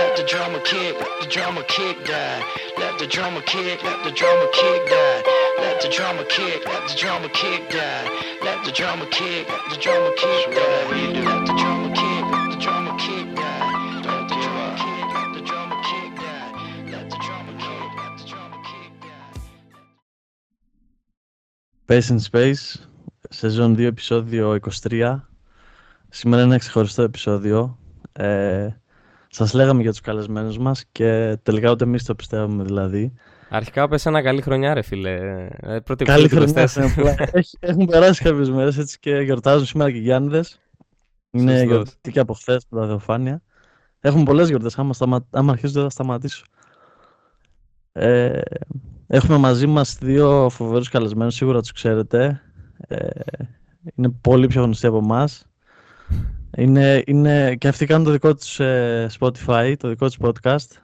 let the drummer kick, let the drummer kick die. Let the drummer kick, let the drummer kick die. Let the drummer kick, let the drummer kick die. Let the drummer kick, let the drummer kick die. Let the drummer kick, let the drummer kick die. Let the drummer kick, let the drummer kick die. Let the drummer kick, let the drummer kick die. Space in Space, σεζόν 2, επεισόδιο 23. Σήμερα είναι ένα ξεχωριστό επεισόδιο. Ε, σας λέγαμε για τους καλεσμένους μας και τελικά ούτε εμείς το πιστεύουμε δηλαδή. Αρχικά πες ένα καλή χρονιά ρε φίλε. Ε, πρώτη Καλή επεισόδιο χρονιά. 24. απλά. Έχει- Έχουν περάσει κάποιες μέρες έτσι και γιορτάζουν σήμερα και οι Γιάννηδες. Είναι Σωστός. γιορτή και από χθες με τα Θεοφάνεια. Έχουμε πολλές γιορτές, άμα, σταμα... άμα αρχίσω δεν θα σταματήσω. Ε, έχουμε μαζί μας δύο φοβερούς καλεσμένους, σίγουρα τους ξέρετε. Ε, είναι πολύ πιο γνωστοί από εμάς. Είναι, είναι, και αυτοί κάνουν το δικό τους ε, Spotify, το δικό τους podcast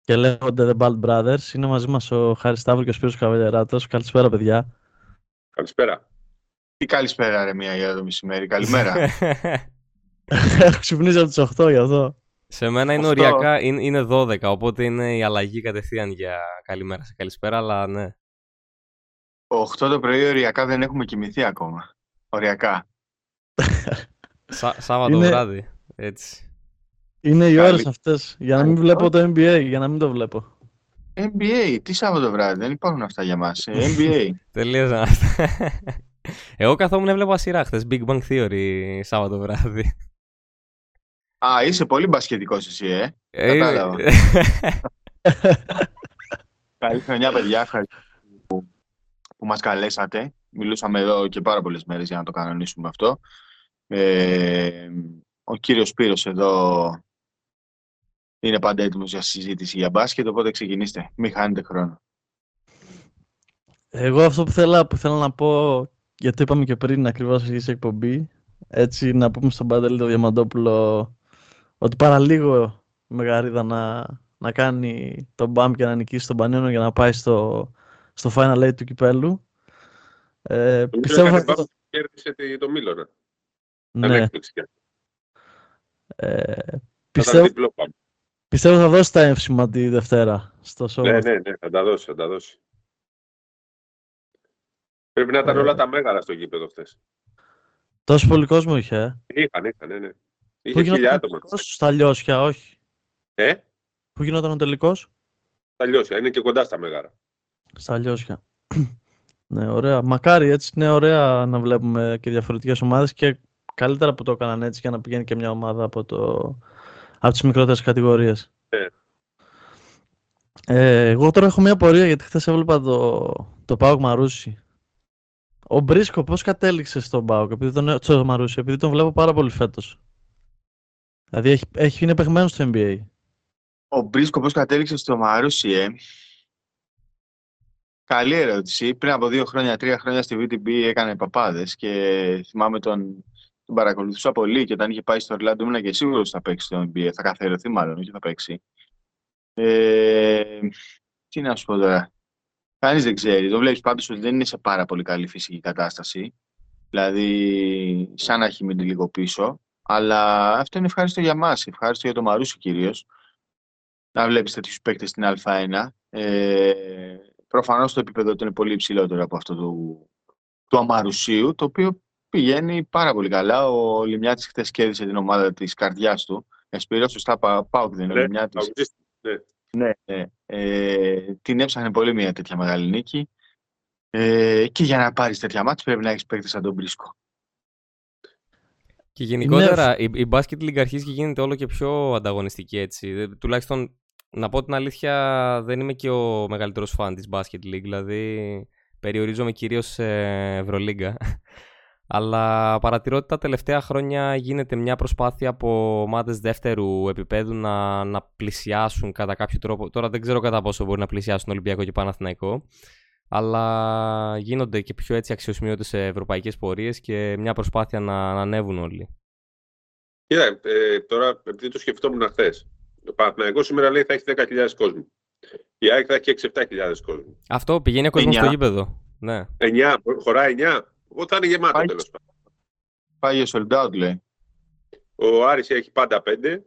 και λέγονται The Bald Brothers. Είναι μαζί μας ο Χάρης Σταύρου και ο Σπύρος Καβαλιαράτος. Καλησπέρα παιδιά. Καλησπέρα. Τι καλησπέρα ρε μία για το μεσημέρι. Καλημέρα. Έχω ξυπνήσει από τις 8 γι' αυτό. Σε μένα είναι Αυτό. οριακά, είναι, είναι 12, οπότε είναι η αλλαγή κατευθείαν για καλημέρα σε καλησπέρα, αλλά ναι. 8 το πρωί οριακά δεν έχουμε κοιμηθεί ακόμα. Οριακά. Σα, Σάββατο Είναι- βράδυ, έτσι. Είναι οι Καλή- ώρες αυτές. Για να μην Καλή- βλέπω το NBA, για να μην το βλέπω. NBA, τι Σάββατο βράδυ, δεν υπάρχουν αυτά για μας. Ε, NBA. Τελείωσαν αυτά. Εγώ καθόμουν έβλεπα σειρά χθες, Big Bang Theory Σάββατο βράδυ. Α, είσαι πολύ μπασκετικός εσύ, ε. Ε, Κατάλαβα. Καλή χρονιά, παιδιά. Ευχαριστώ που, που μας καλέσατε. Μιλούσαμε εδώ και πάρα πολλές μέρες για να το κανονίσουμε αυτό. Ε, ο κύριος Σπύρος εδώ είναι πάντα έτοιμος για συζήτηση για μπάσκετ, οπότε ξεκινήστε. Μην χάνετε χρόνο. Εγώ αυτό που θέλω, που θέλω να πω, γιατί το είπαμε και πριν ακριβώς αρχίσει η εκπομπής, έτσι να πούμε στον Παντελή το Διαμαντόπουλο ότι παραλίγο η Μεγαρίδα να, να κάνει τον μπαμ και να νικήσει τον Πανιόνιο για να πάει στο, στο Final Eight του κυπέλου. Ε, πιστεύω Νομίζω θα, έκανε κέρδισε τη- το Μίλωνα. Ήταν ναι, έκπληξη. για- ε, Θα ήταν πιστεύω, διπλό πάμε. πιστεύω θα δώσει τα έμφυμα τη Δευτέρα στο show. Ναι, μας. ναι, ναι, θα τα δώσει, θα τα δώσει. Πρέπει να ήταν Ε. όλα τα μέγαρα στο γήπεδο χθες. Τόσος πολύ κόσμο είχε. ε. Είχαν, είχαν, ναι, ναι. Πού Είχε γινόταν χιλιά ο άτομα. τελικός, στα Λιώσια, όχι. Ε, Πού γινόταν ο τελικός; τα λιώσια. Είναι και κοντά στα μέγαρα. Στα Λιώσια. ναι, ωραία. Μακάρι έτσι είναι ωραία να βλέπουμε και διαφορετικές ομάδες και καλύτερα που το έκαναν έτσι για να πηγαίνει και μια ομάδα από, το... από τις μικρότερες κατηγορίες. Ναι. Ε, εγώ τώρα έχω μια πορεία γιατί χθες έβλεπα το, το Πάοκ Μαρούσι. Ο Μπρίσκο πώς κατέληξε στον Πάοκ, επειδή τον, στο Μαρούσι, επειδή τον βλέπω πάρα πολύ φέτος. Δηλαδή έχει, έχει, είναι παιγμένο στο NBA. Ο Μπρίσκο πώς κατέληξε στο Μαρούσι, ε; Καλή ερώτηση. Πριν από δύο χρόνια, τρία χρόνια στη VTB έκανε παπάδες και θυμάμαι τον, τον παρακολουθούσα πολύ και όταν είχε πάει στο Ορλάντο ήμουν και σίγουρος ότι θα παίξει στο NBA. Θα καθαριωθεί μάλλον, όχι θα παίξει. Ε, τι να σου πω τώρα. Κανείς δεν ξέρει. Το βλέπεις πάντως ότι δεν είναι σε πάρα πολύ καλή φυσική κατάσταση. Δηλαδή, σαν να έχει μείνει λίγο πίσω. Αλλά αυτό είναι ευχάριστο για μας. Ευχάριστο για το Μαρούσι κυρίως. Να βλέπεις τέτοιους παίκτες στην Α1. Ε, Προφανώς το επίπεδο του είναι πολύ υψηλότερο από αυτό του, του Αμαρουσίου, το οποίο πηγαίνει πάρα πολύ καλά. Ο Λιμιάτης χθες κέρδισε την ομάδα της καρδιάς του. Εσπυρό, σωστά πά- πάω και δεν είναι ο Ναι, Λιμιάτης. αγωνιστή. Ναι. Ναι, ναι. Ε, την έψαχνε πολύ μια τέτοια μεγάλη νίκη. Ε, και για να πάρεις τέτοια μάτια πρέπει να έχεις παίκτη σαν τον Μπρίσκο. Και γενικότερα η, η Basket League αρχίζει και γίνεται όλο και πιο ανταγωνιστική έτσι. Ε, Τουλάχιστον να πω την αλήθεια δεν είμαι και ο μεγαλύτερος φαν της Basket League, δηλαδή περιορίζομαι κυρίως σε Ευρωλίγκα. Αλλά παρατηρώ ότι τα τελευταία χρόνια γίνεται μια προσπάθεια από ομάδες δεύτερου επίπεδου να, να πλησιάσουν κατά κάποιο τρόπο. Τώρα δεν ξέρω κατά πόσο μπορεί να πλησιάσουν Ολυμπιακό και Παναθηναϊκό. Αλλά γίνονται και πιο έτσι αξιοσημείωτες σε ευρωπαϊκές πορείες και μια προσπάθεια να, να ανέβουν όλοι. Κοίτα, ε, τώρα επειδή το σκεφτόμουν χθες. Το Παναθηναϊκό σήμερα λέει θα έχει 10.000 κόσμο. Η ΑΕΚ θα έχει 6-7.000 κόσμο. Αυτό πηγαίνει ο κόσμος Εννιά. στο γήπεδο. Ναι. 9, χωράει 9. Οπότε θα είναι γεμάτο Πάει. τέλος πάντων. Πάει για sold out, λέει. Ο Άρης έχει πάντα 5.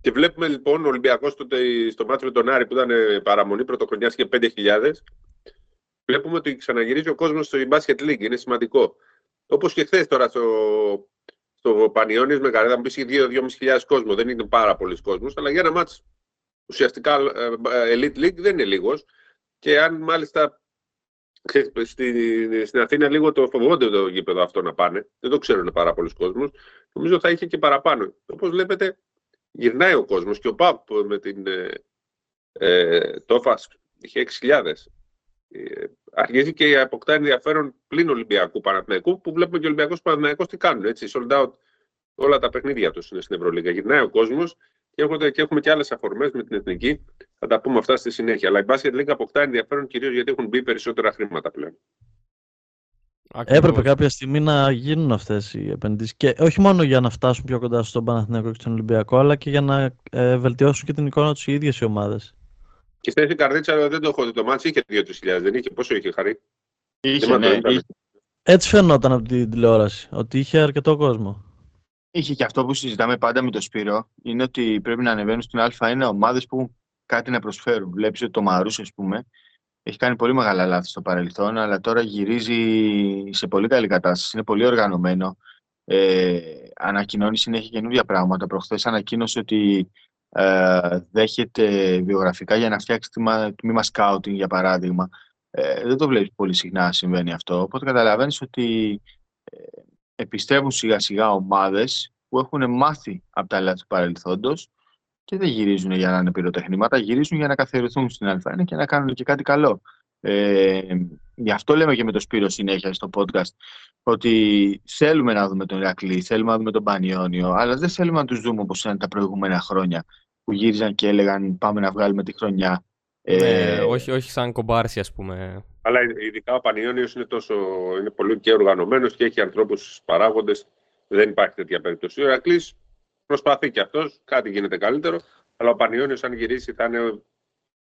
Και βλέπουμε λοιπόν ο Ολυμπιακός τότε στο μάτι με τον Άρη που ήταν ε, παραμονή πρωτοχρονιάς και 5.000. Βλέπουμε ότι ξαναγυρίζει ο κόσμος στο Basket League. Είναι σημαντικό. Όπως και χθες τώρα στο, στο Πανιόνιος με Καρέδα, μου πεις 2-2.500 κόσμος. Δεν είναι πάρα πολλοί κόσμος, αλλά για ένα μάτσο ουσιαστικά ε, ε, Elite League δεν είναι λίγος. Και αν μάλιστα στην Αθήνα λίγο το φοβόνται το γήπεδο αυτό να πάνε, δεν το ξέρουν πάρα πολλοί κόσμοι, νομίζω θα είχε και παραπάνω. Όπως βλέπετε, γυρνάει ο κόσμος και ο ΠΑΠ με την ε, ε, Τόφας είχε 6.000. Ε, αρχίζει και αποκτά ενδιαφέρον πλην Ολυμπιακού Παναθηναϊκού που βλέπουμε και ο Ολυμπιακός Παναθηναϊκός τι κάνουν. Έτσι, sold out όλα τα παιχνίδια τους είναι στην Ευρωλίγα. Γυρνάει ο κόσμος και, έχουμε, και έχουμε και άλλες αφορμές με την εθνική. Θα τα πούμε αυτά στη συνέχεια. Αλλά η Basket League αποκτά ενδιαφέρον κυρίως γιατί έχουν μπει περισσότερα χρήματα πλέον. Ακριβώς. Έπρεπε κάποια στιγμή να γίνουν αυτές οι επενδύσεις. Και όχι μόνο για να φτάσουν πιο κοντά στον Παναθηναϊκό και στον Ολυμπιακό, αλλά και για να ε, βελτιώσουν και την εικόνα τους οι ίδιες οι ομάδες. Και στη Καρδίτσα δεν το έχω δει το ματς, είχε 2.000, δεν είχε; Πόσο είχε χαρεί. Είχε, ναι, Έτσι φαινόταν από την τηλεόραση, ότι είχε αρκετό κόσμο. Είχε και αυτό που συζητάμε πάντα με τον Σπύρο, είναι ότι πρέπει να ανεβαίνουν στην Α1 ομάδες που έχουν κάτι να προσφέρουν. Βλέπεις ότι το Μαρούσι, ας πούμε, έχει κάνει πολύ μεγάλα λάθη στο παρελθόν, αλλά τώρα γυρίζει σε πολύ καλή κατάσταση. Είναι πολύ οργανωμένο. Ε, ανακοινώνει συνέχεια καινούργια πράγματα. Προχθές ανακοίνωσε ότι ε, δέχεται βιογραφικά για να φτιάξει τμήμα σκάουτινγκ, για παράδειγμα. Ε, δεν το βλέπεις πολύ συχνά να συμβαίνει αυτό. Οπότε καταλαβαίνεις ότι ε, επιστρέφουν σιγά σιγά ομάδες που έχουν μάθει από τα λάθη του παρελθόντος και δεν γυρίζουν για να είναι πυροτεχνήματα, γυρίζουν για να καθιερωθούν στην Α1 και να κάνουν και κάτι καλό. Ε, γι' αυτό λέμε και με το Σπύρο συνέχεια στο podcast ότι θέλουμε να δούμε τον Ηρακλή, θέλουμε να δούμε τον Πανιόνιο, αλλά δεν θέλουμε να τους δούμε όπως ήταν τα προηγούμενα χρόνια που γύριζαν και έλεγαν πάμε να βγάλουμε τη χρονιά. Ε, όχι, όχι σαν κομπάρσι ας πούμε. Αλλά ειδικά ο Πανιόνιος είναι, τόσο, είναι πολύ και οργανωμένος και έχει ανθρώπους παράγοντες. Δεν υπάρχει τέτοια περίπτωση. Ο Ηρακλής προσπαθεί και αυτός, κάτι γίνεται καλύτερο. Αλλά ο Πανιόνιος αν γυρίσει θα είναι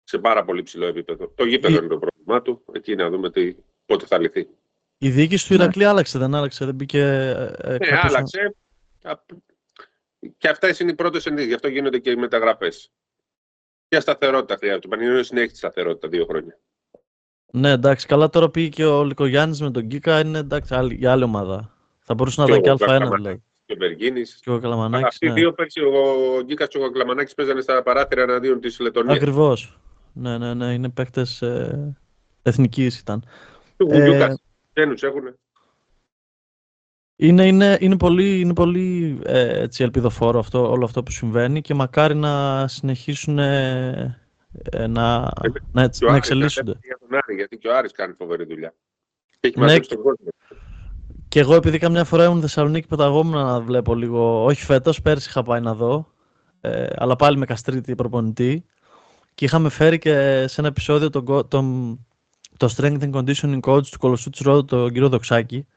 σε πάρα πολύ ψηλό επίπεδο. Το γήπεδο είναι το πρόβλημά του. Εκεί να δούμε τι, πότε θα λυθεί. Η διοίκηση του ναι. Ηρακλή άλλαξε, δεν άλλαξε, δεν μπήκε. Ε, ναι, άλλαξε. Και αυτές είναι οι πρώτες ενδείξει. Γι' αυτό γίνονται και οι μεταγραφές. Και σταθερότητα χρειάζεται; Το Πανιόνιος συνέχισε τη σταθερότητα δύο χρόνια. Ναι, εντάξει. Καλά τώρα πήγε και ο Λικογιάννη με τον Κίκα. Είναι εντάξει, για άλλη ομάδα. Θα μπορούσε να δει και Α1 δηλαδή. Και ο Βεργίνη. Και ο Καλαμανάκης. Αυτοί οι ναι. δύο πέρσι, ο Γκίκας και ο Καλαμανάκης παίζανε στα παράθυρα εναντίον της Λετωνίας. Ακριβώς. Ναι, ναι, ναι. Είναι παίκτες ε, εθνικής ήταν. Του ε, έχουν. Είναι, είναι, είναι πολύ, είναι πολύ ε, έτσι, ελπιδοφόρο αυτό, όλο αυτό που συμβαίνει και μακάρι να συνεχίσουν ε, ε να, να, να εξελίσσονται. Για τον Άρη, γιατί και ο Άρης κάνει φοβερή δουλειά. Και έχει ναι, τον κόσμο. Και εγώ επειδή καμιά φορά ήμουν Θεσσαλονίκη πεταγόμουν να βλέπω λίγο, όχι φέτος, πέρσι είχα πάει να δω, ε, αλλά πάλι με καστρίτη προπονητή και είχαμε φέρει και σε ένα επεισόδιο τον, τον, το Strength and Conditioning Coach του Κολοσσού Ρόδου, τον κύριο Δοξάκη,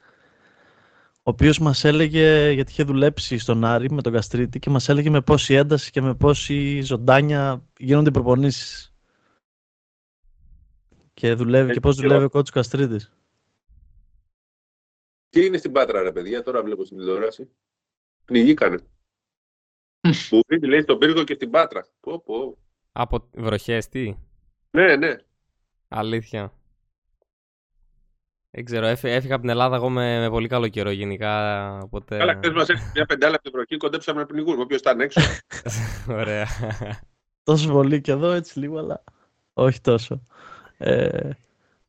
ο οποίος μας έλεγε, γιατί είχε δουλέψει στον Άρη με τον Καστρίτη και μας έλεγε με πόση ένταση και με πόση ζωντάνια γίνονται οι προπονήσεις. Και, δουλεύει, και πώς δουλεύει ο κότσου Καστρίτης. Τι είναι στην Πάτρα ρε παιδιά, τώρα βλέπω στην τηλεόραση. Πνιγήκανε. Που λέει στον πύργο και στην Πάτρα. Πω, πω. Από βροχές τι; Ναι, ναι. Αλήθεια. Δεν ξέρω, έφυγα από την Ελλάδα εγώ με, με πολύ καλό καιρό γενικά. Οπότε... Καλά, χθες μας έρθει μια πεντάλεπτη βροχή, κοντέψαμε να πνιγούμε. Όποιο ήταν έξω. Ωραία. τόσο πολύ και εδώ, έτσι λίγο, αλλά όχι τόσο. Ε,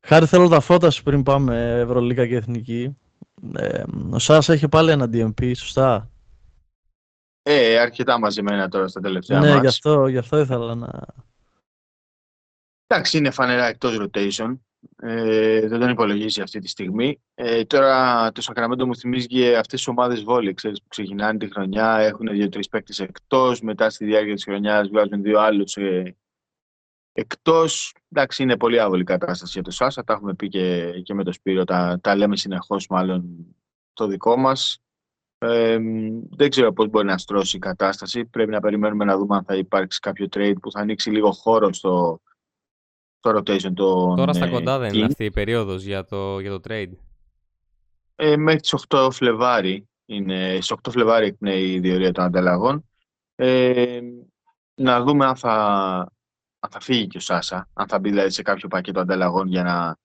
χάρη θέλω τα φώτα σου πριν πάμε Ευρωλίκα και Εθνική. Ε, ο Σάσα έχει πάλι ένα DMP, σωστά; Ε, αρκετά μαζεμένα τώρα στα τελευταία Ναι, γι' αυτό, γι' αυτό ήθελα να... Εντάξει, είναι φανερά εκτός rotation. Ε, δεν τον υπολογίζει αυτή τη στιγμή. Ε, τώρα το Σακραμέντο μου θυμίζει αυτές τις ομάδες βόλη ξέρεις, που ξεκινάνε τη χρονιά, έχουν δύο-τρεις παίκτες εκτός, μετά στη διάρκεια της χρονιάς βγάζουν δύο άλλους ε, εκτός. Εντάξει, είναι πολύ άβολη κατάσταση για το Σάσα. Τα έχουμε πει και, και με το Σπύρο, τα, τα λέμε συνεχώς μάλλον το δικό μας. Ε, δεν ξέρω πώς μπορεί να στρώσει η κατάσταση. Πρέπει να περιμένουμε να δούμε αν θα υπάρξει κάποιο trade που θα ανοίξει λίγο χώρο στο, το rotation των Τώρα στα κοντά δεν είναι αυτή η περίοδος για το, για το trade. Ε, μέχρι τις 8 Φλεβάρι. Είναι, στις 8 Φλεβάρι εκπνέει η διορία των ανταλλαγών. Ε, να δούμε αν θα, αν θα φύγει και ο Σάσα, αν θα μπει δηλαδή, σε κάποιο πακέτο ανταλλαγών για να,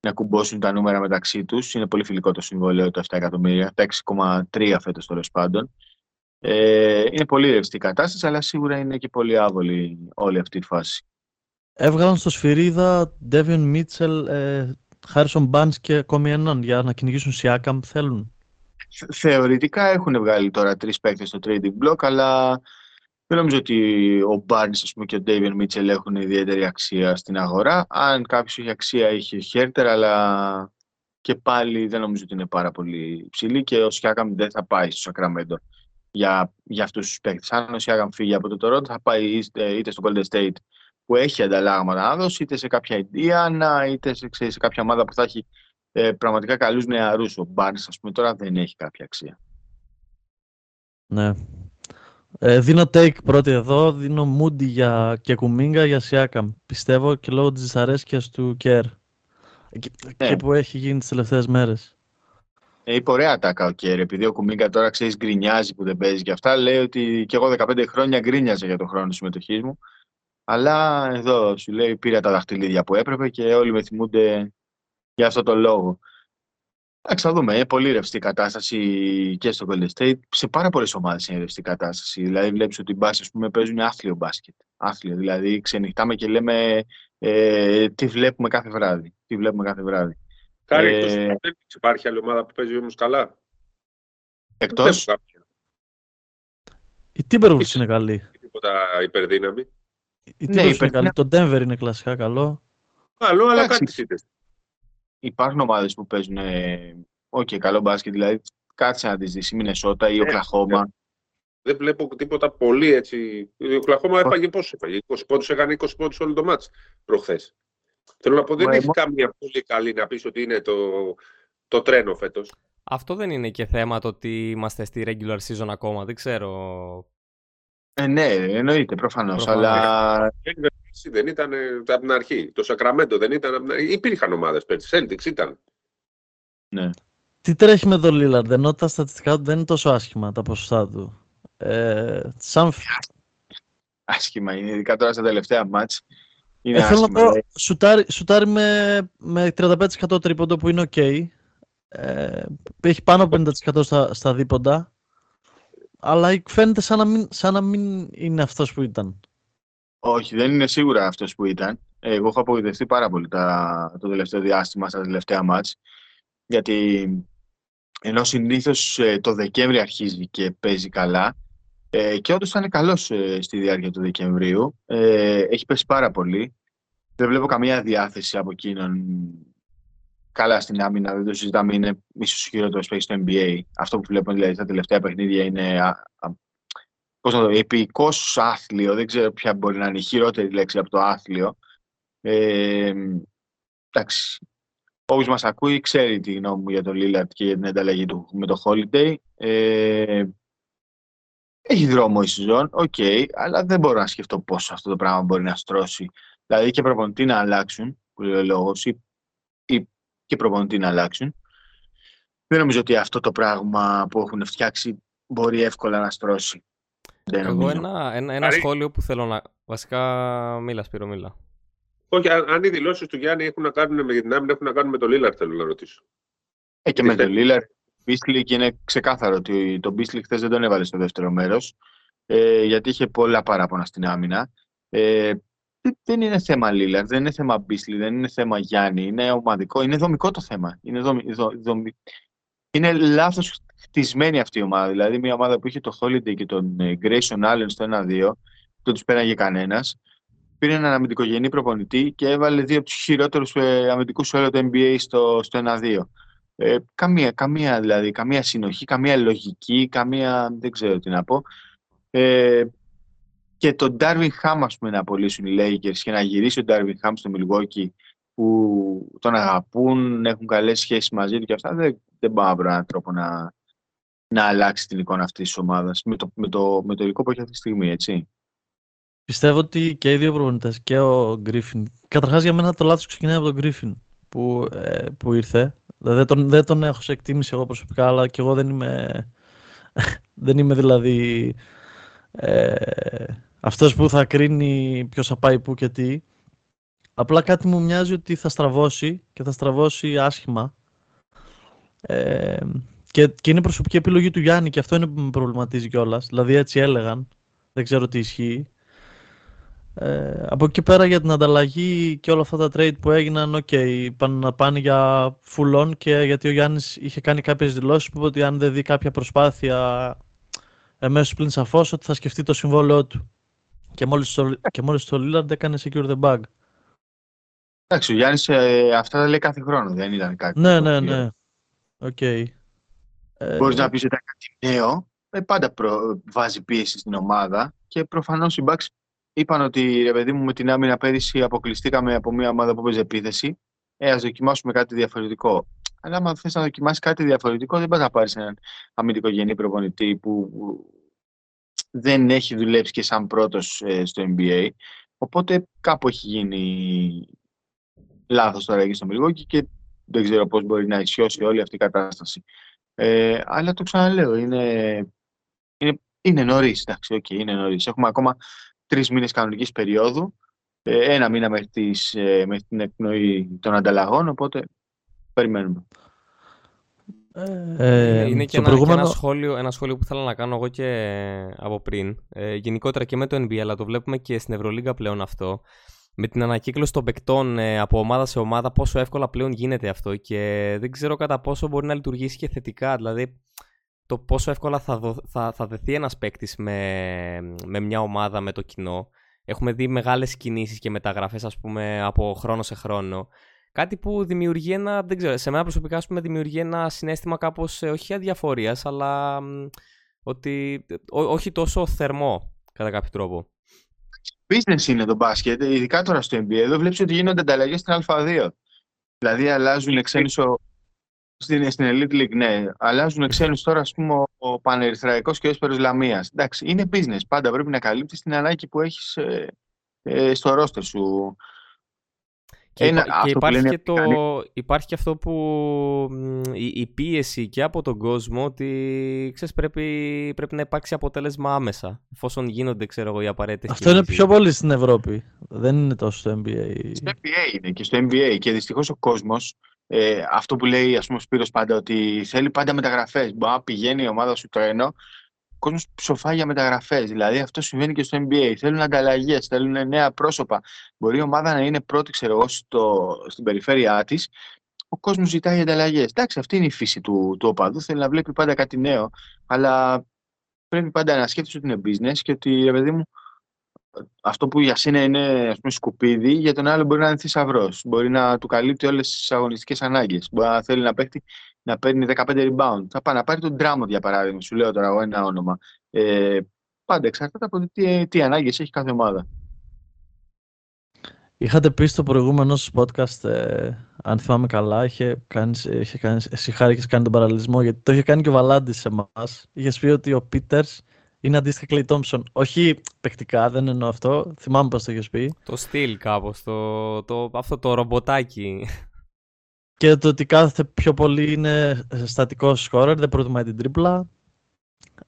να κουμπώσουν τα νούμερα μεταξύ τους. Είναι πολύ φιλικό το συμβόλαιο το 7 εκατομμύρια, τα 6,3 φέτος τέλος πάντων. Ε, είναι πολύ ρευστή η κατάσταση, αλλά σίγουρα είναι και πολύ άβολη όλη αυτή η φάση. Έβγαλαν στο σφυρίδα Ντέβιον Μίτσελ, Χάρισον Μπάνς και ακόμη έναν για να κυνηγήσουν Σιάκαμ θέλουν. Θεωρητικά έχουν βγάλει τώρα τρεις παίκτες στο trading block, αλλά δεν νομίζω ότι ο Barnes και ο Ντέβιον Μίτσελ έχουν ιδιαίτερη αξία στην αγορά. Αν κάποιος έχει αξία, έχει Χέρτερ, αλλά και πάλι δεν νομίζω ότι είναι πάρα πολύ ψηλή και ο Σιάκαμ δεν θα πάει στο Σακραμέντο για, για αυτούς τους παίκτες. Αν ο Σιάκαμ φύγει από το Toronto, θα πάει είτε, είτε στο Golden State που έχει ανταλλάγματα να δώσει, είτε σε κάποια Ιντίανα, είτε σε, σε κάποια ομάδα που θα έχει ε, πραγματικά καλούς νεαρούς. Ο Μπάρν, ας πούμε, τώρα δεν έχει κάποια αξία. Ναι. Ε, δίνω take πρώτη εδώ, δίνω Moody για και Κουμίγκα για Σιάκαμ. Πιστεύω και λόγω της δυσαρέσκειας του Κέρ. Εκεί, ναι. που έχει γίνει τις τελευταίες μέρες. Ε, είπε ωραία τα ο Κέρ, επειδή ο Κουμίγκα τώρα ξέρεις γκρινιάζει που δεν παίζει και αυτά. Λέει ότι και εγώ 15 χρόνια γκρίνιαζα για τον χρόνο συμμετοχής μου. Αλλά εδώ σου λέει πήρα τα δαχτυλίδια που έπρεπε και όλοι με θυμούνται για αυτό το λόγο. Εντάξει, θα δούμε. Είναι πολύ ρευστή κατάσταση και στο Golden State. Σε πάρα πολλές ομάδες είναι ρευστή κατάσταση. Δηλαδή, βλέπεις ότι οι Μπακς ας πούμε, παίζουν άθλιο μπάσκετ. Άθλιο. Δηλαδή, ξενυχτάμε και λέμε ε, τι βλέπουμε κάθε βράδυ. Τι βλέπουμε κάθε βράδυ. Κάρι, ε, υπάρχει άλλη ομάδα που παίζει όμως καλά; Εκτός; Η Timberwolves είναι καλή. Τίποτα υπερδύναμη. Η ναι, είναι καλή. Το Denver είναι κλασικά καλό. Καλό, αλλά κάτι σύντε. Υπάρχουν ομάδες που παίζουν okay, καλό μπάσκετ, δηλαδή κάτσε να τι δεις η Μινεσότα ή ο Κλαχώμα. Ναι. Δεν βλέπω τίποτα πολύ έτσι. Ο Κλαχώμα έφαγε πόσο έφαγε. 20 πόντους έκανε 20 πόντους όλο το μάτς προχθές. Θέλω να πω, δεν έχει καμία πολύ καλή να πεις ότι είναι το, το τρένο φέτος. Αυτό δεν είναι και θέμα το ότι είμαστε στη regular season ακόμα. Δεν ξέρω ε, ναι, εννοείται προφανώς. Αλλά. Δεν ήταν ε, από την αρχή. Το Σακραμέντο δεν ήταν. Από την αρχή. Υπήρχαν ομάδες πέρσι. Celtics ήταν. Ναι. Τι τρέχει με τον Λίλαρντ, ενώ τα στατιστικά του δεν είναι τόσο άσχημα τα ποσοστά του; Ε, σαν... Άσχημα είναι, ειδικά τώρα στα τελευταία μάτς. Είναι ε, θέλω να πω, σουτάρει, σουτάρει με, με 35% τρίποντο που είναι ok. Ε, έχει πάνω από 50% στα, στα δίποντα αλλά φαίνεται σαν να μην, σαν να μην είναι αυτός που ήταν. Όχι, δεν είναι σίγουρα αυτός που ήταν. Εγώ έχω απογοητευτεί πάρα πολύ τα, το τελευταίο διάστημα στα τελευταία μάτς, γιατί ενώ συνήθως ε, το Δεκέμβρη αρχίζει και παίζει καλά, ε, και όντως ήταν καλός ε, στη διάρκεια του Δεκεμβρίου. Ε, έχει πέσει πάρα πολύ. Δεν βλέπω καμία διάθεση από εκείνον καλά στην άμυνα, δεν το συζητάμε, είναι ίσως χειρότερος παίκτης στο NBA. Αυτό που βλέπουμε δηλαδή στα τελευταία παιχνίδια είναι πώς να το επικώς άθλιο. Δεν ξέρω ποια μπορεί να είναι η χειρότερη λέξη από το άθλιο. Ε, εντάξει. Όποιος μας ακούει ξέρει τη γνώμη μου για τον Λίλαρντ και για την ανταλλαγή του με το Holiday. Ε, έχει δρόμο η σεζόν, OK, okay, αλλά δεν μπορώ να σκεφτώ πόσο αυτό το πράγμα μπορεί να στρώσει. Δηλαδή και προπονητή να αλλάξουν, που λέει ο λόγος, ή και προπονητή να αλλάξουν. Δεν νομίζω ότι αυτό το πράγμα που έχουν φτιάξει μπορεί εύκολα να στρώσει. Εγώ ένα, ένα, ένα σχόλιο που θέλω να... Βασικά, μίλα Σπύρο, μίλα. Όχι, αν, οι δηλώσεις του Γιάννη έχουν να κάνουν με την άμυνα, έχουν να κάνουν με τον Λίλαρντ, θέλω να ρωτήσω. Ε, και με τον Λίλαρντ. Μπίσλεϊ είναι ξεκάθαρο ότι τον Μπίσλεϊ χθες δεν τον έβαλε στο δεύτερο μέρος. Ε, γιατί είχε πολλά παράπονα στην άμυνα. Ε, δεν είναι θέμα Λίλαρ, δεν είναι θέμα Μπίσλι, δεν είναι θέμα Γιάννη. Είναι ομαδικό, είναι δομικό το θέμα. Είναι, δομ, δομ, είναι λάθος χτισμένη αυτή η ομάδα. Δηλαδή, μια ομάδα που είχε το Holiday και τον ε, Grayson Allen στο 1-2, δεν τους πέραγε κανένας. Πήρε έναν αμυντικογενή προπονητή και έβαλε δύο από τους χειρότερους ε, αμυντικούς σε όλο το NBA στο, στο 1-2. Ε, καμία, καμία, δηλαδή, καμία συνοχή, καμία λογική, καμία, δεν ξέρω τι να πω. Ε, και τον Darwin Ham ας πούμε, να απολύσουν οι Lakers και να γυρίσει ο Darwin Ham στο Milwaukee που τον αγαπούν, έχουν καλές σχέσεις μαζί του και αυτά, δεν, δεν πάω να βρω έναν τρόπο να, να αλλάξει την εικόνα αυτής της ομάδας με το, με το, με το υλικό που έχει αυτή τη στιγμή, έτσι. Πιστεύω ότι και οι δύο προπονητές και ο Γκρίφιν, καταρχάς για μένα το λάθος ξεκινάει από τον Γκρίφιν που, ε, που ήρθε. Δεν τον, δεν τον έχω σε εκτίμηση εγώ προσωπικά, αλλά και εγώ δεν είμαι, δεν είμαι δηλαδή ε, αυτός που θα κρίνει ποιος θα πάει πού και τι. Απλά κάτι μου μοιάζει ότι θα στραβώσει και θα στραβώσει άσχημα. Ε, και, και είναι προσωπική επιλογή του Γιάννη και αυτό είναι που με προβληματίζει κιόλας. Δηλαδή έτσι έλεγαν. Δεν ξέρω τι ισχύει. Ε, από εκεί πέρα για την ανταλλαγή και όλα αυτά τα trade που έγιναν, OK, okay, πάνε να πάνε για full on και γιατί ο Γιάννης είχε κάνει κάποιες δηλώσεις που είπε ότι αν δεν δει κάποια προσπάθεια εμέσως πλην σαφώς ότι θα σκεφτεί το συμβόλαιό του. Και μόλις το, και μόλις το Lillard έκανε secure the bag. Εντάξει, ο Γιάννης ε, αυτά τα λέει κάθε χρόνο, δεν ήταν κάτι. Ναι, ναι, ναι. OK. Okay. Ε, Μπορείς να πεις ότι κάτι νέο, ε, πάντα προ, βάζει πίεση στην ομάδα και προφανώς οι Bucks είπαν ότι ρε παιδί μου με την άμυνα πέρυσι αποκλειστήκαμε από μια ομάδα που παίζει επίθεση. Ε, ας δοκιμάσουμε κάτι διαφορετικό. Αλλά άμα θες να δοκιμάσεις κάτι διαφορετικό, δεν πας να πάρεις έναν αμυντικογενή προπονητή που δεν έχει δουλέψει και σαν πρώτος ε, στο NBA. Οπότε κάπου έχει γίνει λάθος τώρα εκεί στο Μιλγόκι και δεν ξέρω πώς μπορεί να ισιώσει όλη αυτή η κατάσταση. Ε, αλλά το ξαναλέω, είναι, είναι, είναι νωρίς. Εντάξει, okay, είναι νωρίς. Έχουμε ακόμα τρεις μήνες κανονικής περίοδου, ε, ένα μήνα μέχρι, τις, ε, μέχρι την εκπνοή των ανταλλαγών, οπότε περιμένουμε. Ε, είναι και ένα, προηγούμενο... και ένα, σχόλιο, ένα σχόλιο που θέλω να κάνω εγώ και από πριν. Ε, γενικότερα και με το NBA, αλλά το βλέπουμε και στην Ευρωλίγκα πλέον αυτό. Με την ανακύκλωση των παικτών ε, από ομάδα σε ομάδα, πόσο εύκολα πλέον γίνεται αυτό και δεν ξέρω κατά πόσο μπορεί να λειτουργήσει και θετικά. Δηλαδή, το πόσο εύκολα θα, δο, θα, θα δεθεί ένας παίκτης με, με μια ομάδα, με το κοινό. Έχουμε δει μεγάλες κινήσεις και μεταγραφές, ας πούμε, από χρόνο σε χρόνο. Κάτι που δημιουργεί ένα, δεν ξέρω, σε μένα προσωπικά, ας πούμε, δημιουργεί ένα συνέστημα κάπως, ε, όχι αδιαφορίας, αλλά ότι, όχι τόσο θερμό, κατά κάποιο τρόπο. Business είναι το μπάσκετ, ειδικά τώρα στο NBA. Εδώ βλέπεις ότι γίνονται ανταλλαγές στην Α2. Δηλαδή αλλάζουν ξένους στην, στην Elite League, ναι. Αλλάζουν ξένους τώρα, ας πούμε, ο, ο Πανερυθραϊκό και ο Έσπερος Λαμίας. Εντάξει, είναι business. Πάντα πρέπει να καλύπτεις την ανάγκη που έχεις ε, ε, στο ρόστερ σου. Και, Ένα, και υπάρχει, και το, υπάρχει και αυτό που η, η, πίεση και από τον κόσμο ότι ξέρεις, πρέπει, πρέπει να υπάρξει αποτέλεσμα άμεσα εφόσον γίνονται ξέρω εγώ, οι απαραίτητες Αυτό είναι πιο πολύ στην Ευρώπη. Δεν είναι τόσο στο NBA. Στο NBA είναι και στο NBA και δυστυχώς ο κόσμος ε, αυτό που λέει ας πούμε, ο Σπύρος πάντα ότι θέλει πάντα μεταγραφές. Μπορεί να πηγαίνει η ομάδα σου τρένο, ο κόσμος ψοφάει για μεταγραφές. Δηλαδή αυτό συμβαίνει και στο NBA. Θέλουν ανταλλαγές, θέλουν νέα πρόσωπα. Μπορεί η ομάδα να είναι πρώτη, ξέρω εγώ, στο, στην περιφέρειά της. Ο κόσμος ζητάει ανταλλαγές. Εντάξει, αυτή είναι η φύση του, του οπαδού. Θέλει να βλέπει πάντα κάτι νέο. Αλλά πρέπει πάντα να σκέφτεσαι ότι είναι business και ότι, ρε παιδί μου, αυτό που για σένα είναι ας πούμε, σκουπίδι, για τον άλλο μπορεί να είναι θησαυρός. Μπορεί να του καλύπτει όλες τις αγωνιστικές ανάγκες. Μπορεί να θέλει να, παίχει, να παίρνει 15 rebound. Θα πάει να πάρει τον Ντράμοντ για παράδειγμα. Σου λέω τώρα εγώ ένα όνομα. Ε, πάντα εξαρτάται από τι, τι ανάγκες έχει κάθε ομάδα. Είχατε πει στο προηγούμενο podcast, ε, αν θυμάμαι καλά, είχε κάνεις, είχε κάνεις, εσύ χάρη κάνει τον παραλληλισμό, γιατί το είχε κάνει και ο Βαλάντης σε εμάς. Είχες πει ότι ο Πίτερς είναι αντίστοιχα Clay Thompson. Όχι παικτικά, δεν εννοώ αυτό. Θυμάμαι πώς το έχει πει. Το στυλ κάπως. Το, το, αυτό το ρομποτάκι. Και το ότι κάθεται πιο πολύ είναι στατικός σκόρερ, δεν προτιμάει την τρίπλα.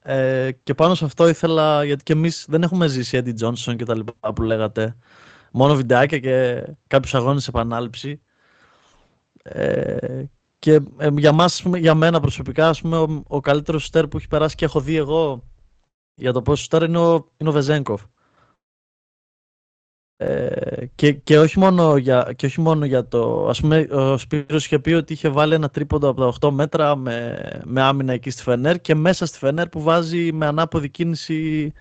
Ε, και πάνω σε αυτό ήθελα, γιατί και εμείς δεν έχουμε ζήσει Eddie Johnson και τα λοιπά που λέγατε. Μόνο βιντεάκια και κάποιους αγώνες επανάληψη. Ε, και ε, για, μας, για μένα προσωπικά, ας πούμε, ο, ο καλύτερος στέρ που έχει περάσει και έχω δει εγώ για το πόσο τώρα είναι ο, είναι ο Βεζέγκοφ. Ε, και, και, όχι μόνο για, και όχι μόνο για το... Ας πούμε, ο Σπύρος είχε πει ότι είχε βάλει ένα τρίποντο από τα 8 μέτρα με, με άμυνα εκεί στη Φενέρ και μέσα στη Φενέρ που βάζει με ανάποδη κίνηση